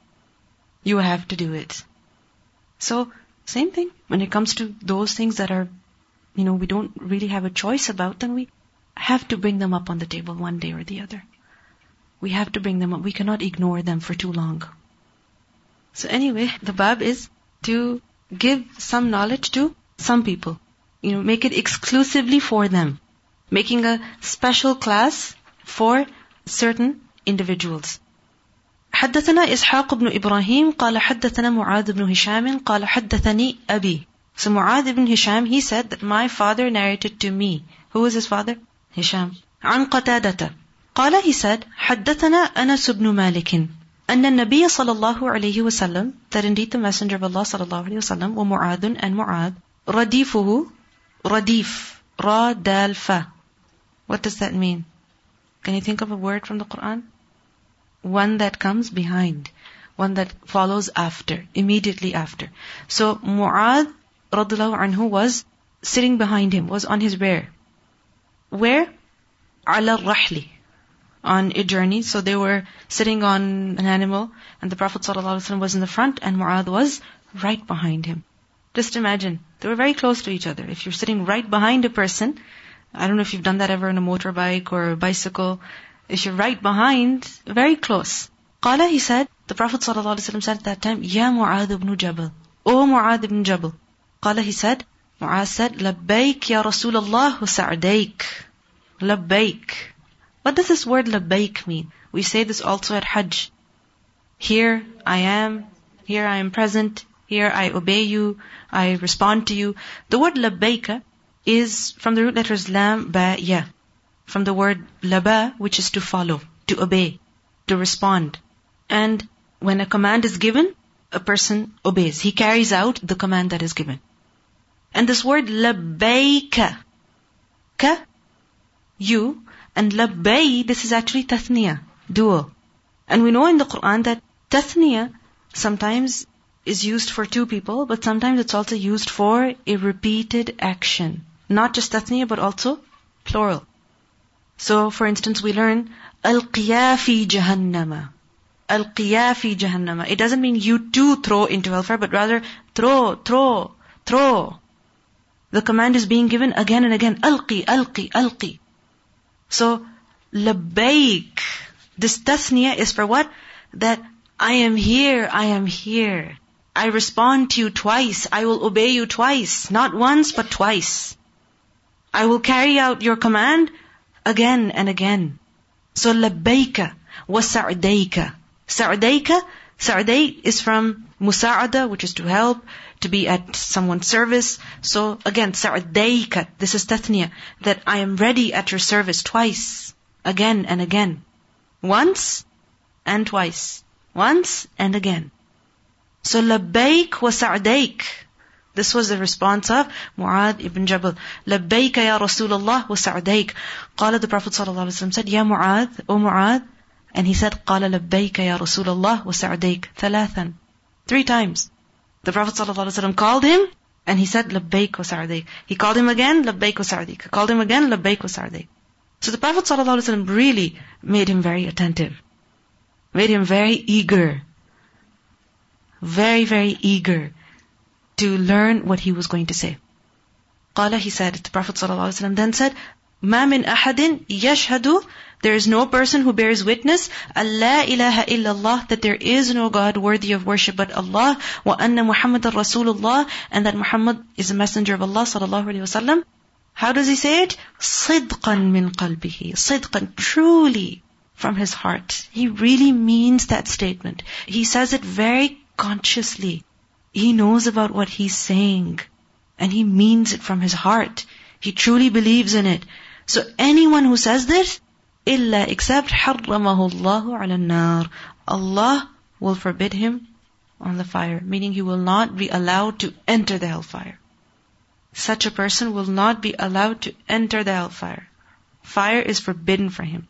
You have to do it. So, same thing. When it comes to those things that are, you know, we don't really have a choice about, then we have to bring them up on the table one day or the other. We have to bring them up. We cannot ignore them for too long. So anyway, the bab is to give some knowledge to some people. You know, make it exclusively for them. Making a special class for certain individuals. حدثنا إسحاق بن إبراهيم قال حدثنا معاذ بن هشام قال حدثني أبي So Mu'adh ibn Hisham, he said that my father narrated to me. Who was his father? Hisham. عن قتادة. قال he said حدثنا أنس بن مالك أن النبي صلى الله عليه وسلم that indeed the messenger of Allah صلى الله عليه وسلم ومعاذ and معاذ رديفه رديف را دال فا What does that mean? Can you think of a word from the Quran? One that comes behind. One that follows after, immediately after. So Mu'adh radiallahu anhu was sitting behind him, was on his rear. Where? Ala rahli. On a journey. So they were sitting on an animal and the Prophet ﷺ was in the front and Mu'adh was right behind him. Just imagine. They were very close to each other. If you're sitting right behind a person, I don't know if you've done that ever in a motorbike or a bicycle, if you're right behind, very close. Qala, he said, the Prophet ﷺ said at that time, Ya Mu'adh ibn Jabal. O Mu'adh ibn Jabal. Qala, he said, Mu'adh said, Labbaik ya Rasulullah sa'daik. Labbaik. What does this word labbaik mean? We say this also at Hajj. Here I am, here I am present, here I obey you, I respond to you. The word labbaika is from the root letters lam, ba, ya. From the word laba, which is to follow, to obey, to respond. And when a command is given, a person obeys. He carries out the command that is given. And this word labbaika, ka, you, and labbay, this is actually tathniya, dual. And we know in the Quran that tathniya sometimes is used for two people, but sometimes it's also used for a repeated action. Not just tathniya, but also plural. So, for instance, we learn al-qiya fi jahannama. Al-qiya fi jahannama. It doesn't mean you too throw into hellfire, but rather throw, throw, throw. The command is being given again and again. Alqi, alqi, alqi. So, labbaik. This tasniya is for what? That I am here, I am here. I respond to you twice. I will obey you twice. Not once, but twice. I will carry out your command again and again. So labbaika wa sa'dayka. Sa'dayka, sa'day is from musa'ada, which is to help, to be at someone's service. So again, sa'dayka, this is tathniya, that I am ready at your service twice, again and again. Once and twice. Once and again. So labbaik wa sa'dayk. This was the response of Mu'adh ibn Jabal. لبيك يا رسول الله وسعديك. قال the Prophet ﷺ said, Ya Mu'adh, O Mu'adh. And he said, قال لبيك يا رسول الله وسعديك. ثلاثا. Three times. The Prophet ﷺ called him and he said, لبيك وسعديك. He called him again, لبيك وسعديك. Called him again, لبيك وسعديك. So the Prophet ﷺ really made him very attentive. Made him very eager. Very, very eager to learn what he was going to say. قال, he said, the Prophet ﷺ then said, ما من أحد يشهد there is no person who bears witness Allah ilaha illallah that there is no God worthy of worship but Allah wa anna Muhammad Rasulullah and that Muhammad is a messenger of Allah sallallahu alaihi wasallam. How does he say it? صدقا min qalbihi. صدقا truly from his heart. He really means that statement. He says it very consciously. He knows about what he's saying. And he means it from his heart. He truly believes in it. So anyone who says this, illa except حرمه الله على النار. Allah will forbid him on the fire, meaning he will not be allowed to enter the hellfire. Such a person will not be allowed to enter the hellfire. Fire is forbidden for him.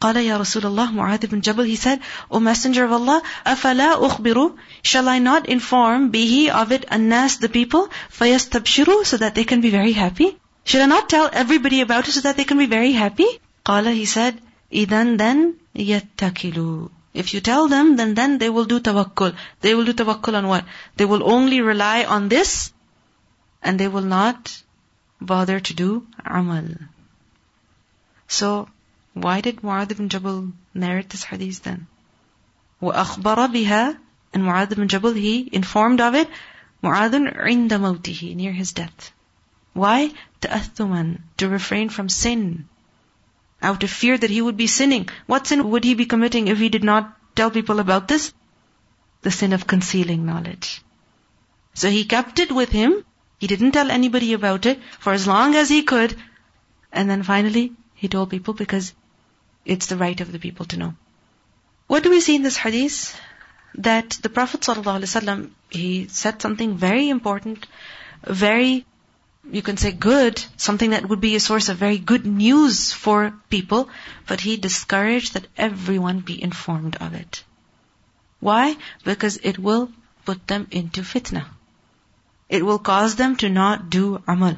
قال يا رسول الله Mu'adh ibn Jabal, he said, O Messenger of Allah, أفلا أخبر, shall I not inform bihi of it الناس, the people, فيستبشروا, so that they can be very happy? Should I not tell everybody about it so that they can be very happy? قال, he said, إذن then يتكلوا. If you tell them, then then they will do tawakkul. They will do tawakkul on what? They will only rely on this, and they will not bother to do amal. So, why did Mu'adh ibn Jabal narrate this hadith then? وَأَخْبَرَ بِهَا And Mu'adh ibn Jabal, he informed of it, Mu'adh عِنْدَ مَوْتِهِ Near his death. Why? ta'athuman, to refrain from sin. Out of fear that he would be sinning. What sin would he be committing if he did not tell people about this? The sin of concealing knowledge. So he kept it with him. He didn't tell anybody about it for as long as he could. And then finally, he told people because it's the right of the people to know. What do we see in this hadith? That the Prophet ﷺ, he said something very important, very you can say good, something that would be a source of very good news for people, but he discouraged that everyone be informed of it. Why? Because it will put them into fitna. it will cause them to not do amal.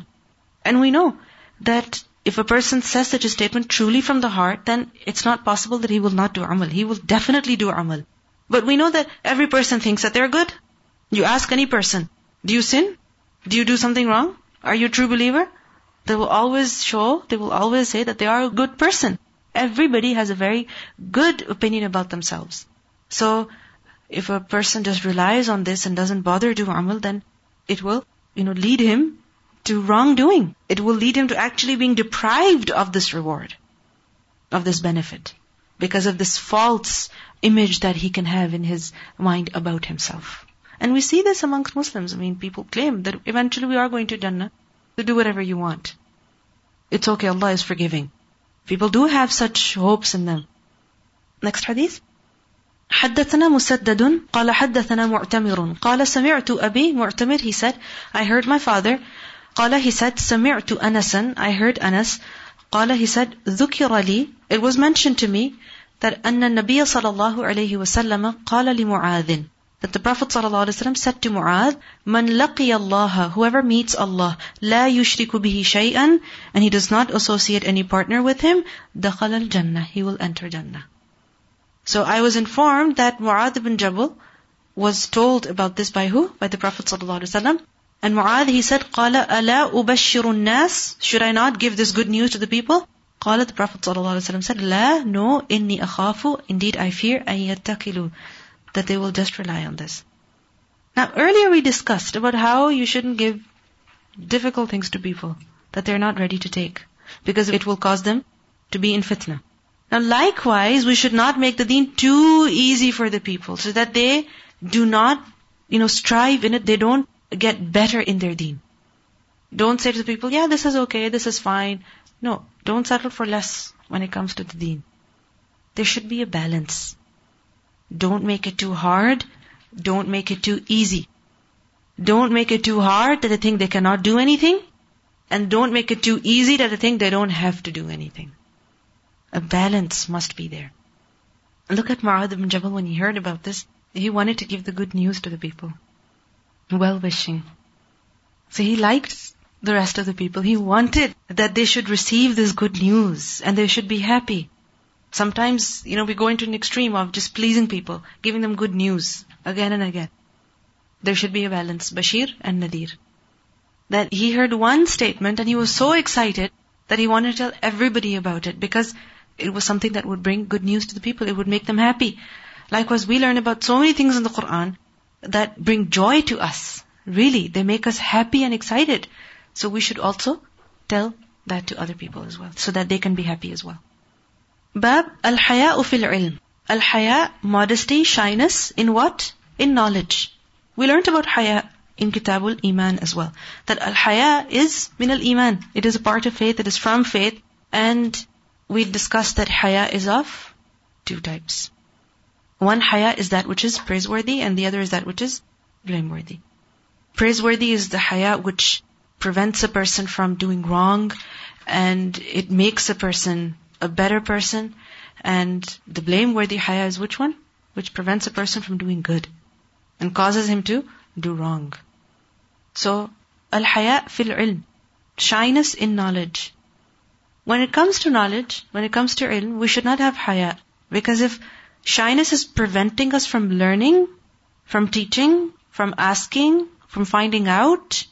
And we know that if a person says such a statement truly from the heart, then it's not possible that he will not do amal. He will definitely do amal. But we know that every person thinks that they're good. You ask any person, do you sin? Do you do something wrong? Are you a true believer? They will always show, they will always say that they are a good person. Everybody has a very good opinion about themselves. So, if a person just relies on this and doesn't bother do amal, then it will, you know, lead him to wrongdoing. It will lead him to actually being deprived of this reward, of this benefit, because of this false image that he can have in his mind about himself. And we see this amongst Muslims. I mean, people claim that eventually we are going to Jannah, to do whatever you want. It's okay, Allah is forgiving. People do have such hopes in them. Next hadith. حدثنا مسدد قال حدثنا معتمر قال سمعت أبي معتمر he said I heard my father قال he said سمعت أنسا I heard Anas قال he said ذكر لي it was mentioned to me that أن النبي صلى الله عليه وسلم قال لمعاذ that the Prophet ﷺ said to Mu'adh, Man laqiya Allah, whoever meets Allah, la yushriku bihi shay'an, and he does not associate any partner with him, dakhal al-jannah, he will enter Jannah. So I was informed that Mu'adh ibn Jabal was told about this by who? By the Prophet ﷺ. And Mu'adh, he said, قَالَ أَلَا أُبَشِّرُ النَّاسِ Should I not give this good news to the people? قال the Prophet ﷺ said, لا, no, إني أخاف, indeed I fear, أن يتكلوا, that they will just rely on this. Now earlier we discussed about how you shouldn't give difficult things to people that they're not ready to take, because it will cause them to be in fitna. Now likewise, we should not make the deen too easy for the people, so that they do not, you know, strive in it, they don't get better in their deen. Don't say to the people, yeah, this is okay, this is fine. No, don't settle for less when it comes to the deen. There should be a balance. Don't make it too hard. Don't make it too easy. Don't make it too hard that they think they cannot do anything. And don't make it too easy that they think they don't have to do anything. A balance must be there. Look at Mu'adh ibn Jabal when he heard about this. He wanted to give the good news to the people. Well wishing. So he liked the rest of the people. He wanted that they should receive this good news and they should be happy. Sometimes, you know, we go into an extreme of just pleasing people, giving them good news again and again. There should be a balance, Bashir and Nadir. That he heard one statement and he was so excited that he wanted to tell everybody about it because it was something that would bring good news to the people. It would make them happy. Likewise, we learn about so many things in the Quran that bring joy to us. Really, they make us happy and excited. So we should also tell that to other people as well, so that they can be happy as well. Bab al-haya'u fil ilm. Al-haya, modesty, shyness, in what? In knowledge. We learned about haya in Kitabul Iman as well. That al-haya is min al-iman. It is a part of faith, it is from faith. And we discussed that haya is of two types. One haya is that which is praiseworthy and the other is that which is blameworthy. Praiseworthy is the haya which prevents a person from doing wrong and it makes a person a better person. And the blameworthy haya is which one? Which prevents a person from doing good and causes him to do wrong. So, al-haya fil ilm. Shyness in knowledge. When it comes to knowledge, when it comes to ilm, we should not have haya. Because if shyness is preventing us from learning, from teaching, from asking, from finding out,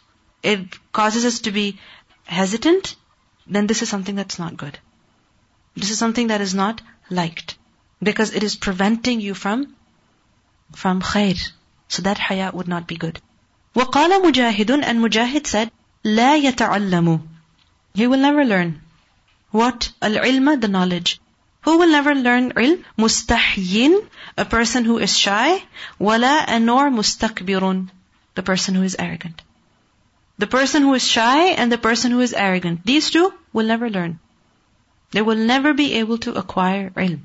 it causes us to be hesitant, then this is something that's not good. This is something that is not liked. Because it is preventing you from, from khair. So that haya would not be good. وقال مجاهد and Mujahid said, لا يتعلم. He will never learn. What? Al-ilma, the knowledge. Who will never learn ilm? Mustahyin, a person who is shy. Wala and nor mustakbirun, the person who is arrogant. The person who is shy and the person who is arrogant. These two will never learn. They will never be able to acquire ilm.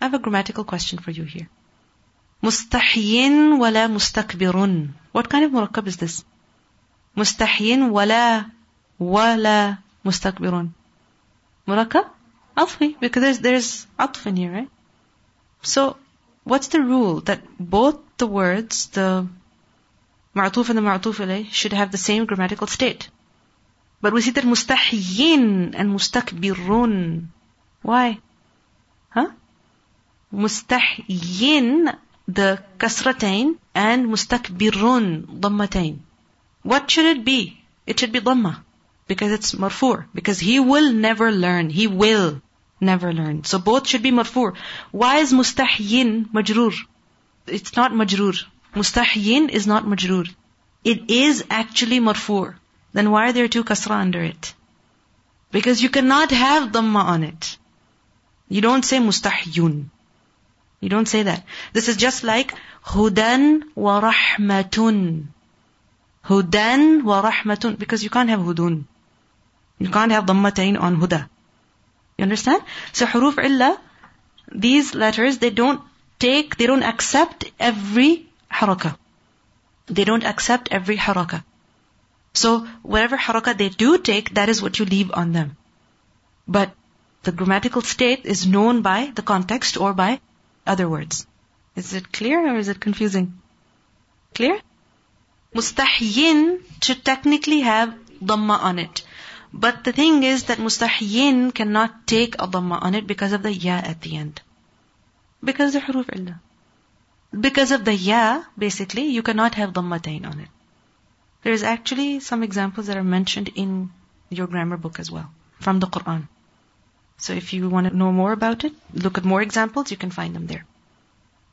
I have a grammatical question for you here. Mustahyin wala mustakbirun. What kind of murakkab is this? Mustahyin wala wala mustakbirun. Murakkab? Atfi, because there's, there's atf in here, right? So, what's the rule? That both the words, the ma'tuf and the ma'tuf should have the same grammatical state. But we see that mustahyin and mustakbirun. Why? Huh? Mustahyin, the kasratain, and mustakbirun, dhammatain. What should it be? It should be dhamma. Because it's marfu. Because he will never learn. He will never learn. So both should be marfu. Why is mustahyin majrur? It's not majrur. Mustahyin is not majrur. It is actually marfu. Then why are there two kasra under it? Because you cannot have dhamma on it. You don't say mustahyun. You don't say that. This is just like hudan wa rahmatun. Hudan wa rahmatun. Because you can't have hudun. You can't have dhammatain on huda. You understand? So huruf illa, these letters, they don't take, they don't accept every haraka. They don't accept every haraka. So whatever haraka they do take, that is what you leave on them. But the grammatical state is known by the context or by other words. Is it clear or is it confusing? Clear? Mustahyin should technically have dhamma on it. But the thing is that mustahyin cannot take a dhamma on it because of the ya at the end. Because the huruf illa. Because of the ya, basically, you cannot have dhammatain on it. There's actually some examples that are mentioned in your grammar book as well, from the Quran. So if you want to know more about it, look at more examples, you can find them there.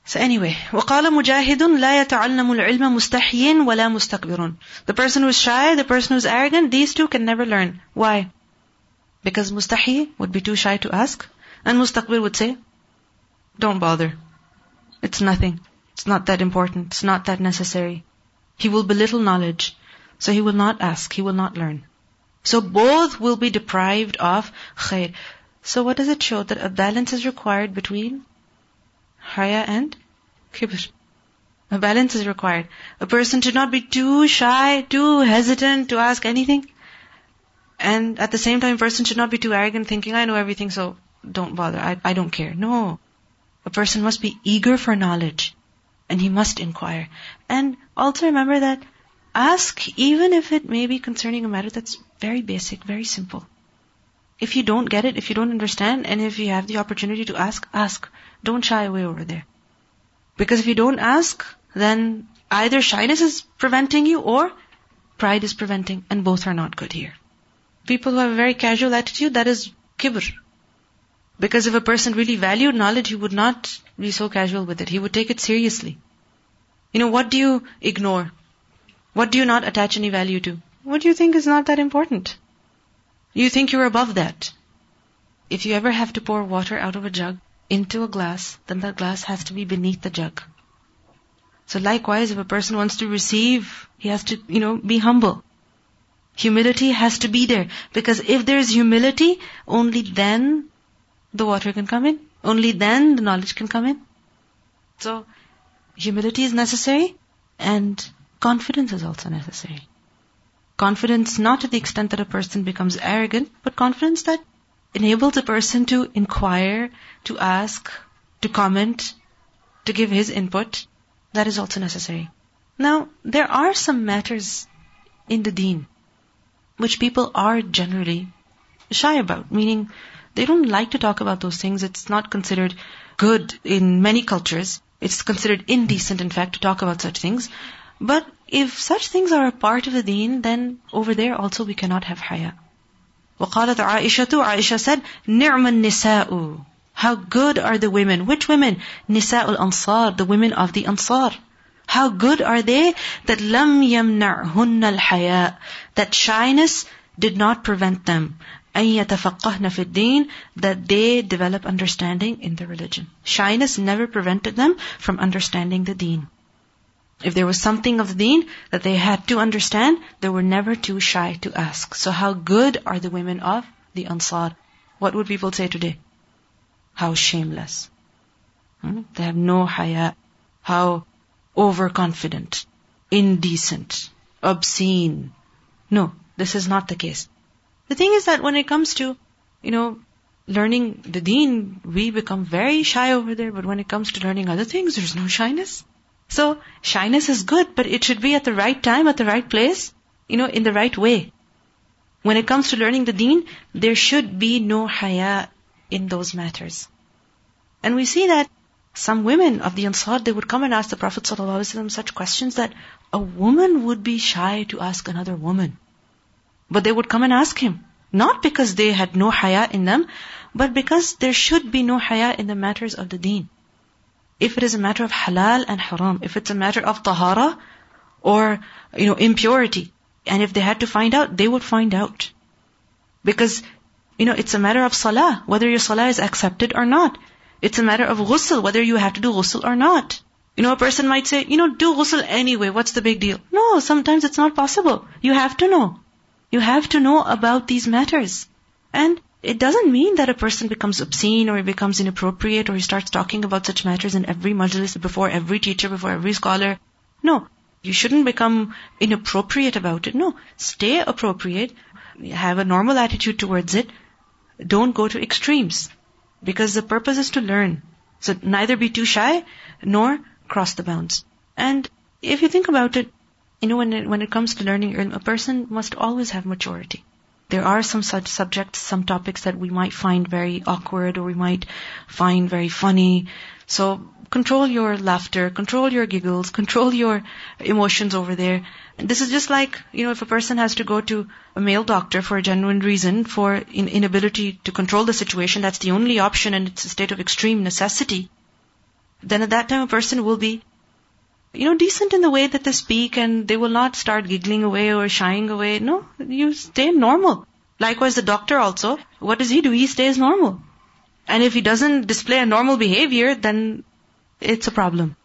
So anyway, وقال مجاهد لا يتعلم العلم مستحي ولا مستكبر. The person who's shy, the person who's arrogant, these two can never learn. Why? Because mustahi would be too shy to ask, and mustakbir would say, don't bother. It's nothing. It's not that important. It's not that necessary. He will belittle knowledge. So he will not ask. He will not learn. So both will be deprived of khair. So what does it show? That a balance is required between haya and kibr. A balance is required. A person should not be too shy, too hesitant to ask anything. And at the same time, a person should not be too arrogant thinking, I know everything, so don't bother. I, I don't care. No. A person must be eager for knowledge. And he must inquire. And also remember that ask even if it may be concerning a matter that's very basic, very simple. If you don't get it, if you don't understand, and if you have the opportunity to ask, ask. Don't shy away over there. Because if you don't ask, then either shyness is preventing you or pride is preventing, and both are not good here. People who have a very casual attitude, that is kibr. Because if a person really valued knowledge, he would not be so casual with it. He would take it seriously. You know, what do you ignore? What do you not attach any value to? What do you think is not that important? You think you're above that. If you ever have to pour water out of a jug into a glass, then that glass has to be beneath the jug. So likewise, if a person wants to receive, he has to, you know, be humble. Humility has to be there. Because if there is humility, only then the water can come in. Only then the knowledge can come in. So, humility is necessary and confidence is also necessary. Confidence not to the extent that a person becomes arrogant, but confidence that enables a person to inquire, to ask, to comment, to give his input. That is also necessary. Now, there are some matters in the deen which people are generally shy about, meaning they don't like to talk about those things. It's not considered good in many cultures. It's considered indecent, in fact, to talk about such things. But if such things are a part of the deen, then over there also we cannot have haya. وقالت عائشة Aisha said نعم النساء How good are the women. Which women? نساء الأنصار The women of the Ansar. How good are they that لم يمنعهن الحياء That shyness did not prevent them. أن يتفقهن في الدين That they develop understanding in the religion. Shyness never prevented them from understanding the deen. If there was something of the deen that they had to understand, they were never too shy to ask. So how good are the women of the Ansar? What would people say today? How shameless. Hmm? They have no haya. How overconfident, indecent, obscene. No, this is not the case. The thing is that when it comes to, you know, learning the deen, we become very shy over there, but when it comes to learning other things, there's no shyness. So shyness is good, but it should be at the right time, at the right place, you know, in the right way. When it comes to learning the deen, there should be no haya in those matters. And we see that some women of the Ansar, they would come and ask the Prophet ﷺ such questions that a woman would be shy to ask another woman. But they would come and ask him. Not because they had no haya in them, but because there should be no haya in the matters of the deen. If it is a matter of halal and haram, if it's a matter of tahara or, you know, impurity, and if they had to find out, they would find out. Because, you know, it's a matter of salah, whether your salah is accepted or not. It's a matter of ghusl, whether you have to do ghusl or not. You know, a person might say, you know, do ghusl anyway, what's the big deal? No, sometimes it's not possible. You have to know. You have to know about these matters. And it doesn't mean that a person becomes obscene or he becomes inappropriate or he starts talking about such matters in every majlis before every teacher, before every scholar. No. You shouldn't become inappropriate about it. No. Stay appropriate. Have a normal attitude towards it. Don't go to extremes. Because the purpose is to learn. So neither be too shy nor cross the bounds. And if you think about it, you know, when it, when it comes to learning a person must always have maturity. There are some such subjects, some topics that we might find very awkward or we might find very funny. So control your laughter, control your giggles, control your emotions over there. And this is just like, you know, if a person has to go to a male doctor for a genuine reason, for in, inability to control the situation, that's the only option and it's a state of extreme necessity, then at that time a person will be you know, decent in the way that they speak and they will not start giggling away or shying away. No, you stay normal. Likewise, the doctor also, what does he do? He stays normal. And if he doesn't display a normal behavior, then it's a problem.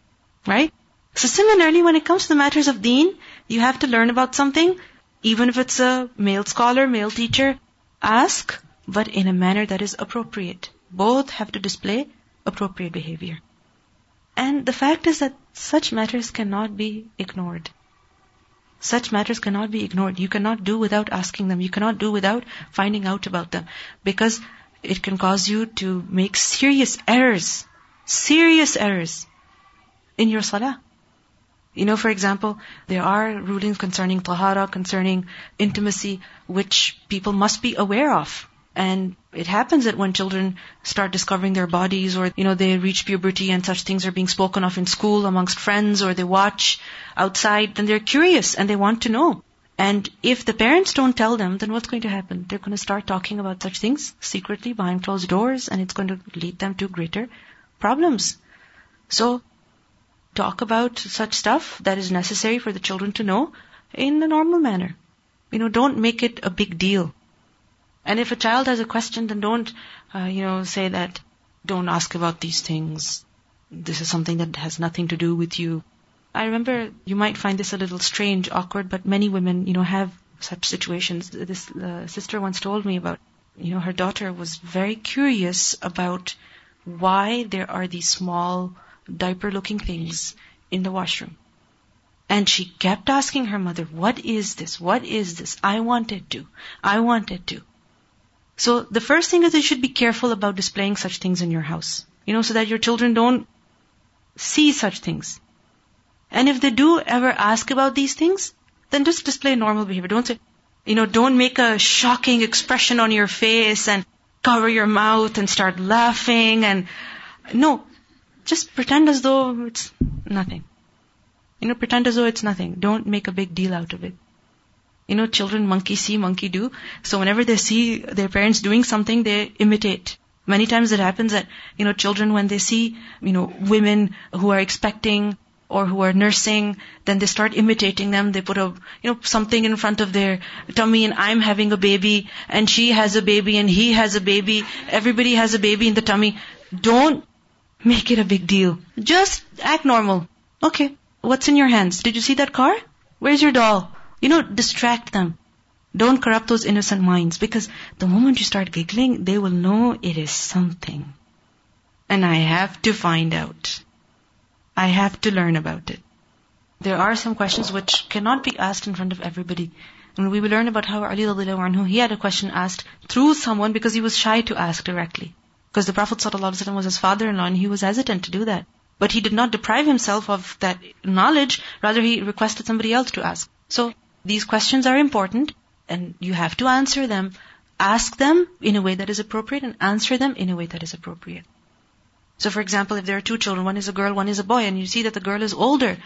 Right? So similarly, when it comes to the matters of deen, you have to learn about something, even if it's a male scholar, male teacher, ask, but in a manner that is appropriate. Both have to display appropriate behavior. And the fact is that such matters cannot be ignored. Such matters cannot be ignored. You cannot do without asking them. You cannot do without finding out about them. Because it can cause you to make serious errors. Serious errors in your salah. You know, for example, there are rulings concerning tahara, concerning intimacy, which people must be aware of. And it happens that when children start discovering their bodies or, you know, they reach puberty and such things are being spoken of in school amongst friends or they watch outside, then they're curious and they want to know. And if the parents don't tell them, then what's going to happen? They're going to start talking about such things secretly behind closed doors and it's going to lead them to greater problems. So, talk about such stuff that is necessary for the children to know in a normal manner. You know, don't make it a big deal. And if a child has a question, then don't, uh, you know, say that, don't ask about these things. This is something that has nothing to do with you. I remember you might find this a little strange, awkward, but many women, you know, have such situations. This uh, sister once told me about, you know, her daughter was very curious about why there are these small diaper looking things in the washroom. And she kept asking her mother, what is this? What is this? I wanted to. I wanted to. So the first thing is you should be careful about displaying such things in your house. You know, so that your children don't see such things. And if they do ever ask about these things, then just display normal behavior. Don't say, you know, don't make a shocking expression on your face and cover your mouth and start laughing and no, just pretend as though it's nothing. You know, pretend as though it's nothing. Don't make a big deal out of it. You know, children monkey see, monkey do. So whenever they see their parents doing something, they imitate. Many times it happens that, you know, children when they see, you know, women who are expecting or who are nursing, then they start imitating them. They put a, you know, something in front of their tummy and I'm having a baby and she has a baby and he has a baby. Everybody has a baby in the tummy. Don't make it a big deal. Just act normal. Okay. What's in your hands? Did you see that car? Where's your doll? You know, distract them. Don't corrupt those innocent minds because the moment you start giggling, they will know it is something. And I have to find out. I have to learn about it. There are some questions which cannot be asked in front of everybody. And we will learn about how Ali anhu, he had a question asked through someone because he was shy to ask directly. Because the Prophet ﷺ was his father-in-law and he was hesitant to do that. But he did not deprive himself of that knowledge, rather he requested somebody else to ask. So these questions are important and you have to answer them. Ask them in a way that is appropriate and answer them in a way that is appropriate. So for example, if there are two children, one is a girl, one is a boy, and you see that the girl is older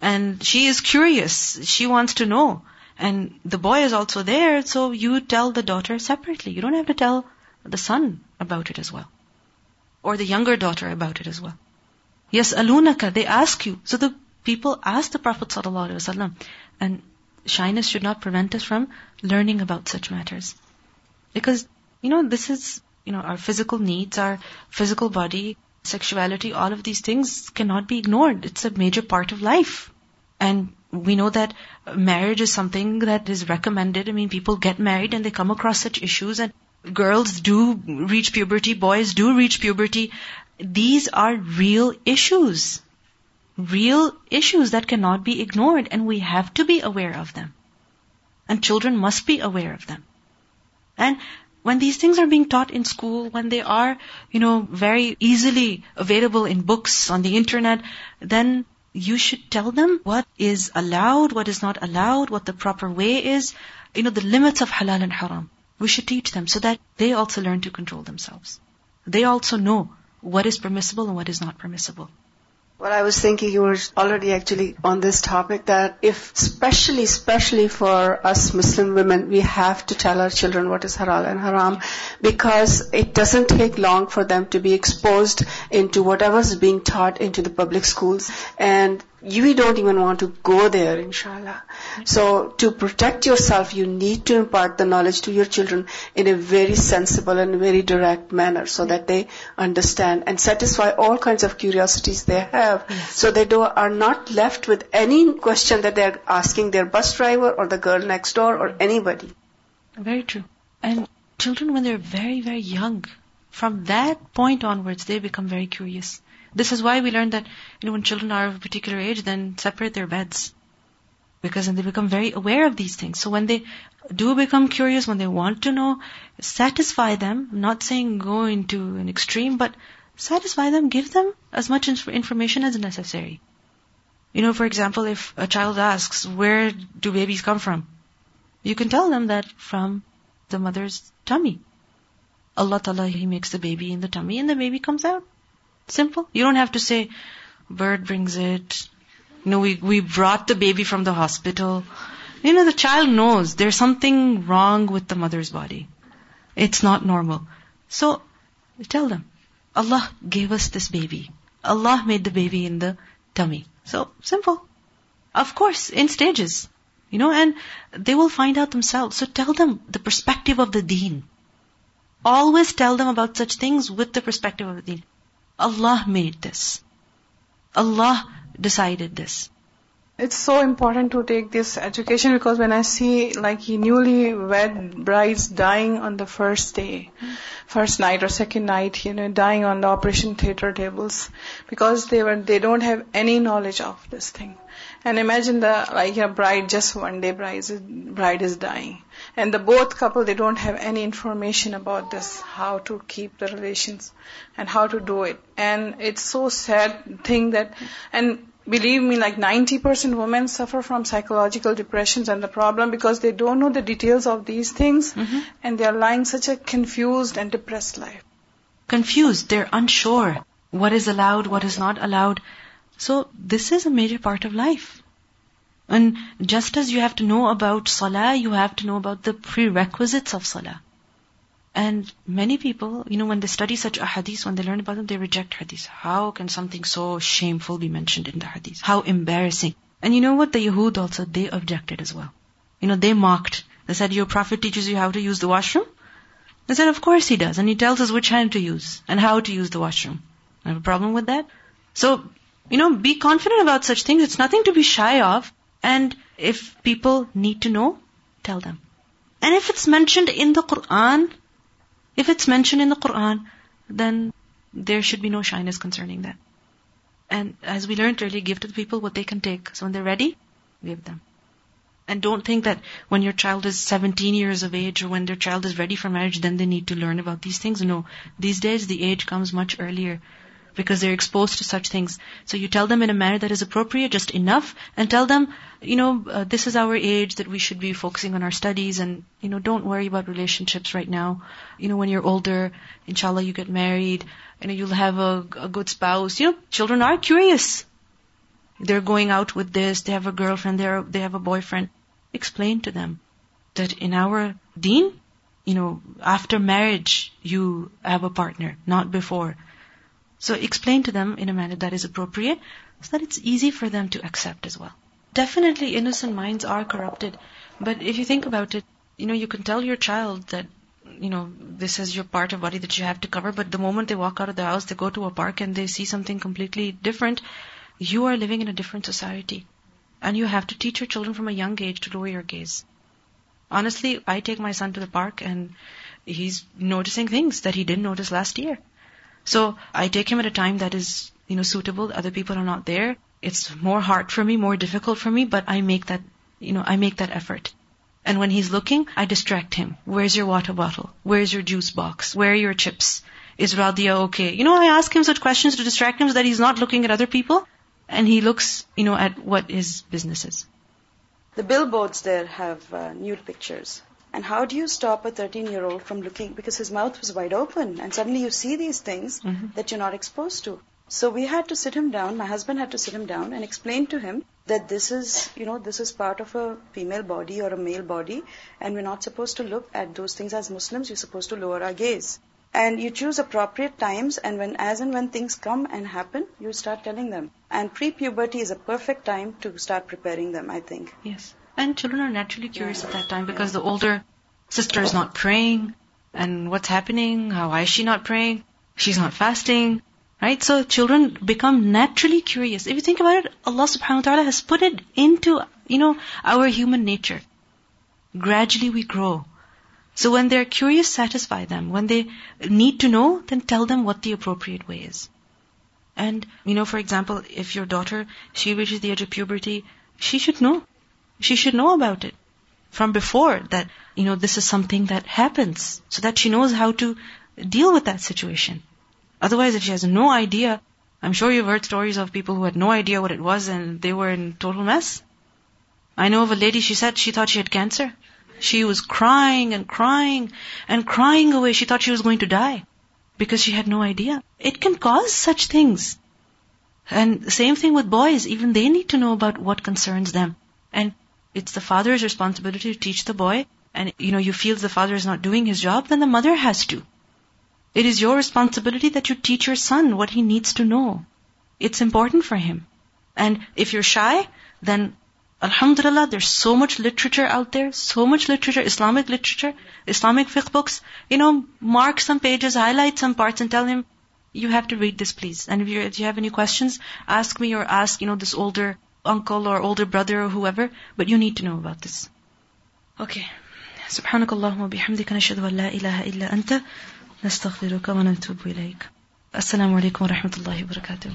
and she is curious, she wants to know, and the boy is also there, so you tell the daughter separately. You don't have to tell the son about it as well. Or the younger daughter about it as well. Yas'alunaka, they ask you. So the people ask the Prophet ﷺ, and shyness should not prevent us from learning about such matters. Because, you know, this is, you know, our physical needs, our physical body, sexuality, all of these things cannot be ignored. It's a major part of life. And we know that marriage is something that is recommended. I mean, people get married and they come across such issues and girls do reach puberty, boys do reach puberty. These are real issues. Real issues that cannot be ignored and we have to be aware of them. And children must be aware of them. And when these things are being taught in school, when they are, you know, very easily available in books, on the internet, then you should tell them what is allowed, what is not allowed, what the proper way is, you know, the limits of halal and haram. We should teach them so that they also learn to control themselves. They also know what is permissible and what is not permissible. Well, I was thinking you were already actually on this topic that if, especially, especially for us Muslim women, we have to tell our children what is halal and haram because it doesn't take long for them to be exposed into whatever's being taught into the public schools. And you don't even want to go there, inshallah. So to protect yourself, you need to impart the knowledge to your children in a very sensible and very direct manner so that they understand and satisfy all kinds of curiosities they have. So they do, are not left with any question that they're asking their bus driver or the girl next door or anybody. Very true. And children, when they're very, very young, from that point onwards, they become very curious. This is why we learn that, you know, when children are of a particular age, then separate their beds. Because then they become very aware of these things. So when they do become curious, when they want to know, satisfy them. I'm not saying go into an extreme, but satisfy them, give them as much information as necessary. You know, for example, if a child asks, where do babies come from? You can tell them that from the mother's tummy. Allah Ta'ala, He makes the baby in the tummy and the baby comes out. Simple. You don't have to say, bird brings it. No, we, we brought the baby from the hospital. You know, the child knows there's something wrong with the mother's body. It's not normal. So, tell them, Allah gave us this baby. Allah made the baby in the tummy. So, simple. Of course, in stages. You know, and they will find out themselves. So tell them the perspective of the deen. Always tell them about such things with the perspective of the deen. Allah made this. Allah decided this. It's so important to take this education because when I see like newly wed brides dying on the first day, first night or second night, you know, dying on the operation theater tables because they were they don't have any knowledge of this thing. And imagine the like a bride just one day bride is, bride is dying, and the both couple they don't have any information about this, how to keep the relations, and how to do it. And it's so sad thing that, and believe me, like 90% women suffer from psychological depressions and the problem because they don't know the details of these things, Mm-hmm. and they are lying such a confused and depressed life. Confused, they're unsure. What is allowed, what is not allowed. So this is a major part of life. And just as you have to know about salah, you have to know about the prerequisites of salah. And many people, you know, when they study such a hadith, when they learn about them, they reject hadith. How can something so shameful be mentioned in the hadith? How embarrassing. And you know what? The Yahud also, they objected as well. You know, they mocked. They said, your prophet teaches you how to use the washroom? They said, of course he does. And he tells us which hand to use and how to use the washroom. I have a problem with that. So, you know, be confident about such things. It's nothing to be shy of. And if people need to know, tell them. And if it's mentioned in the Quran, if it's mentioned in the Quran, then there should be no shyness concerning that. And as we learned earlier, give to the people what they can take. So when they're ready, give them. And don't think that when your child is 17 years of age or when their child is ready for marriage, then they need to learn about these things. No. These days, the age comes much earlier. Because they're exposed to such things. So you tell them in a manner that is appropriate, just enough, and tell them, you know, uh, this is our age that we should be focusing on our studies and, you know, don't worry about relationships right now. You know, when you're older, inshallah you get married, know, you'll have a, a good spouse. You know, children are curious. They're going out with this, they have a girlfriend, they're, they have a boyfriend. Explain to them that in our deen, you know, after marriage, you have a partner, not before. So explain to them in a manner that is appropriate so that it's easy for them to accept as well. Definitely innocent minds are corrupted. But if you think about it, you know, you can tell your child that, you know, this is your part of body that you have to cover, but the moment they walk out of the house, they go to a park and they see something completely different, you are living in a different society. And you have to teach your children from a young age to lower your gaze. Honestly, I take my son to the park and he's noticing things that he didn't notice last year. So I take him at a time that is, you know, suitable. Other people are not there. It's more hard for me, more difficult for me, but I make that, you know, I make that effort. And when he's looking, I distract him. Where's your water bottle? Where's your juice box? Where are your chips? Is Radia okay? You know, I ask him such questions to distract him so that he's not looking at other people and he looks, you know, at what his business is. The billboards there have uh, nude pictures. And how do you stop a 13 year old from looking, because his mouth was wide open, and suddenly you see these things Mm-hmm. that you're not exposed to. So we had to sit him down, my husband had to sit him down and explain to him that this is, you know, this is part of a female body or a male body, and we're not supposed to look at those things as Muslims, we're supposed to lower our gaze. And you choose appropriate times, and when, as and when things come and happen, you start telling them. And pre-puberty is a perfect time to start preparing them, I think. Yes. And children are naturally curious at that time because the older sister is not praying and what's happening, how why is she not praying? She's not fasting. Right? So children become naturally curious. If you think about it, Allah subhanahu wa ta'ala has put it into, you know, our human nature. Gradually we grow. So when they're curious, satisfy them. When they need to know, then tell them what the appropriate way is. And, you know, for example, if your daughter, she reaches the age of puberty, she should know. She should know about it from before that, you know, this is something that happens so that she knows how to deal with that situation. Otherwise, if she has no idea, I'm sure you've heard stories of people who had no idea what it was and they were in total mess. I know of a lady, she said she thought she had cancer. She was crying and crying and crying away. She thought she was going to die because she had no idea. It can cause such things. And same thing with boys, even they need to know about what concerns them. And it's the father's responsibility to teach the boy. And, you know, you feel the father is not doing his job, then the mother has to. It is your responsibility that you teach your son what he needs to know. It's important for him. And if you're shy, then Alhamdulillah, there's so much literature out there, so much literature, Islamic literature, Islamic fiqh books. You know, mark some pages, highlight some parts and tell him, you have to read this please. And if, you if you have any questions, ask me or ask, you know, this older uncle or older brother or whoever, but you need to know about this. Okay. سبحانك اللهم وبحمدك نشهد أن لا إله إلا أنت نستغفرك ونتوب إليك السلام عليكم ورحمة الله وبركاته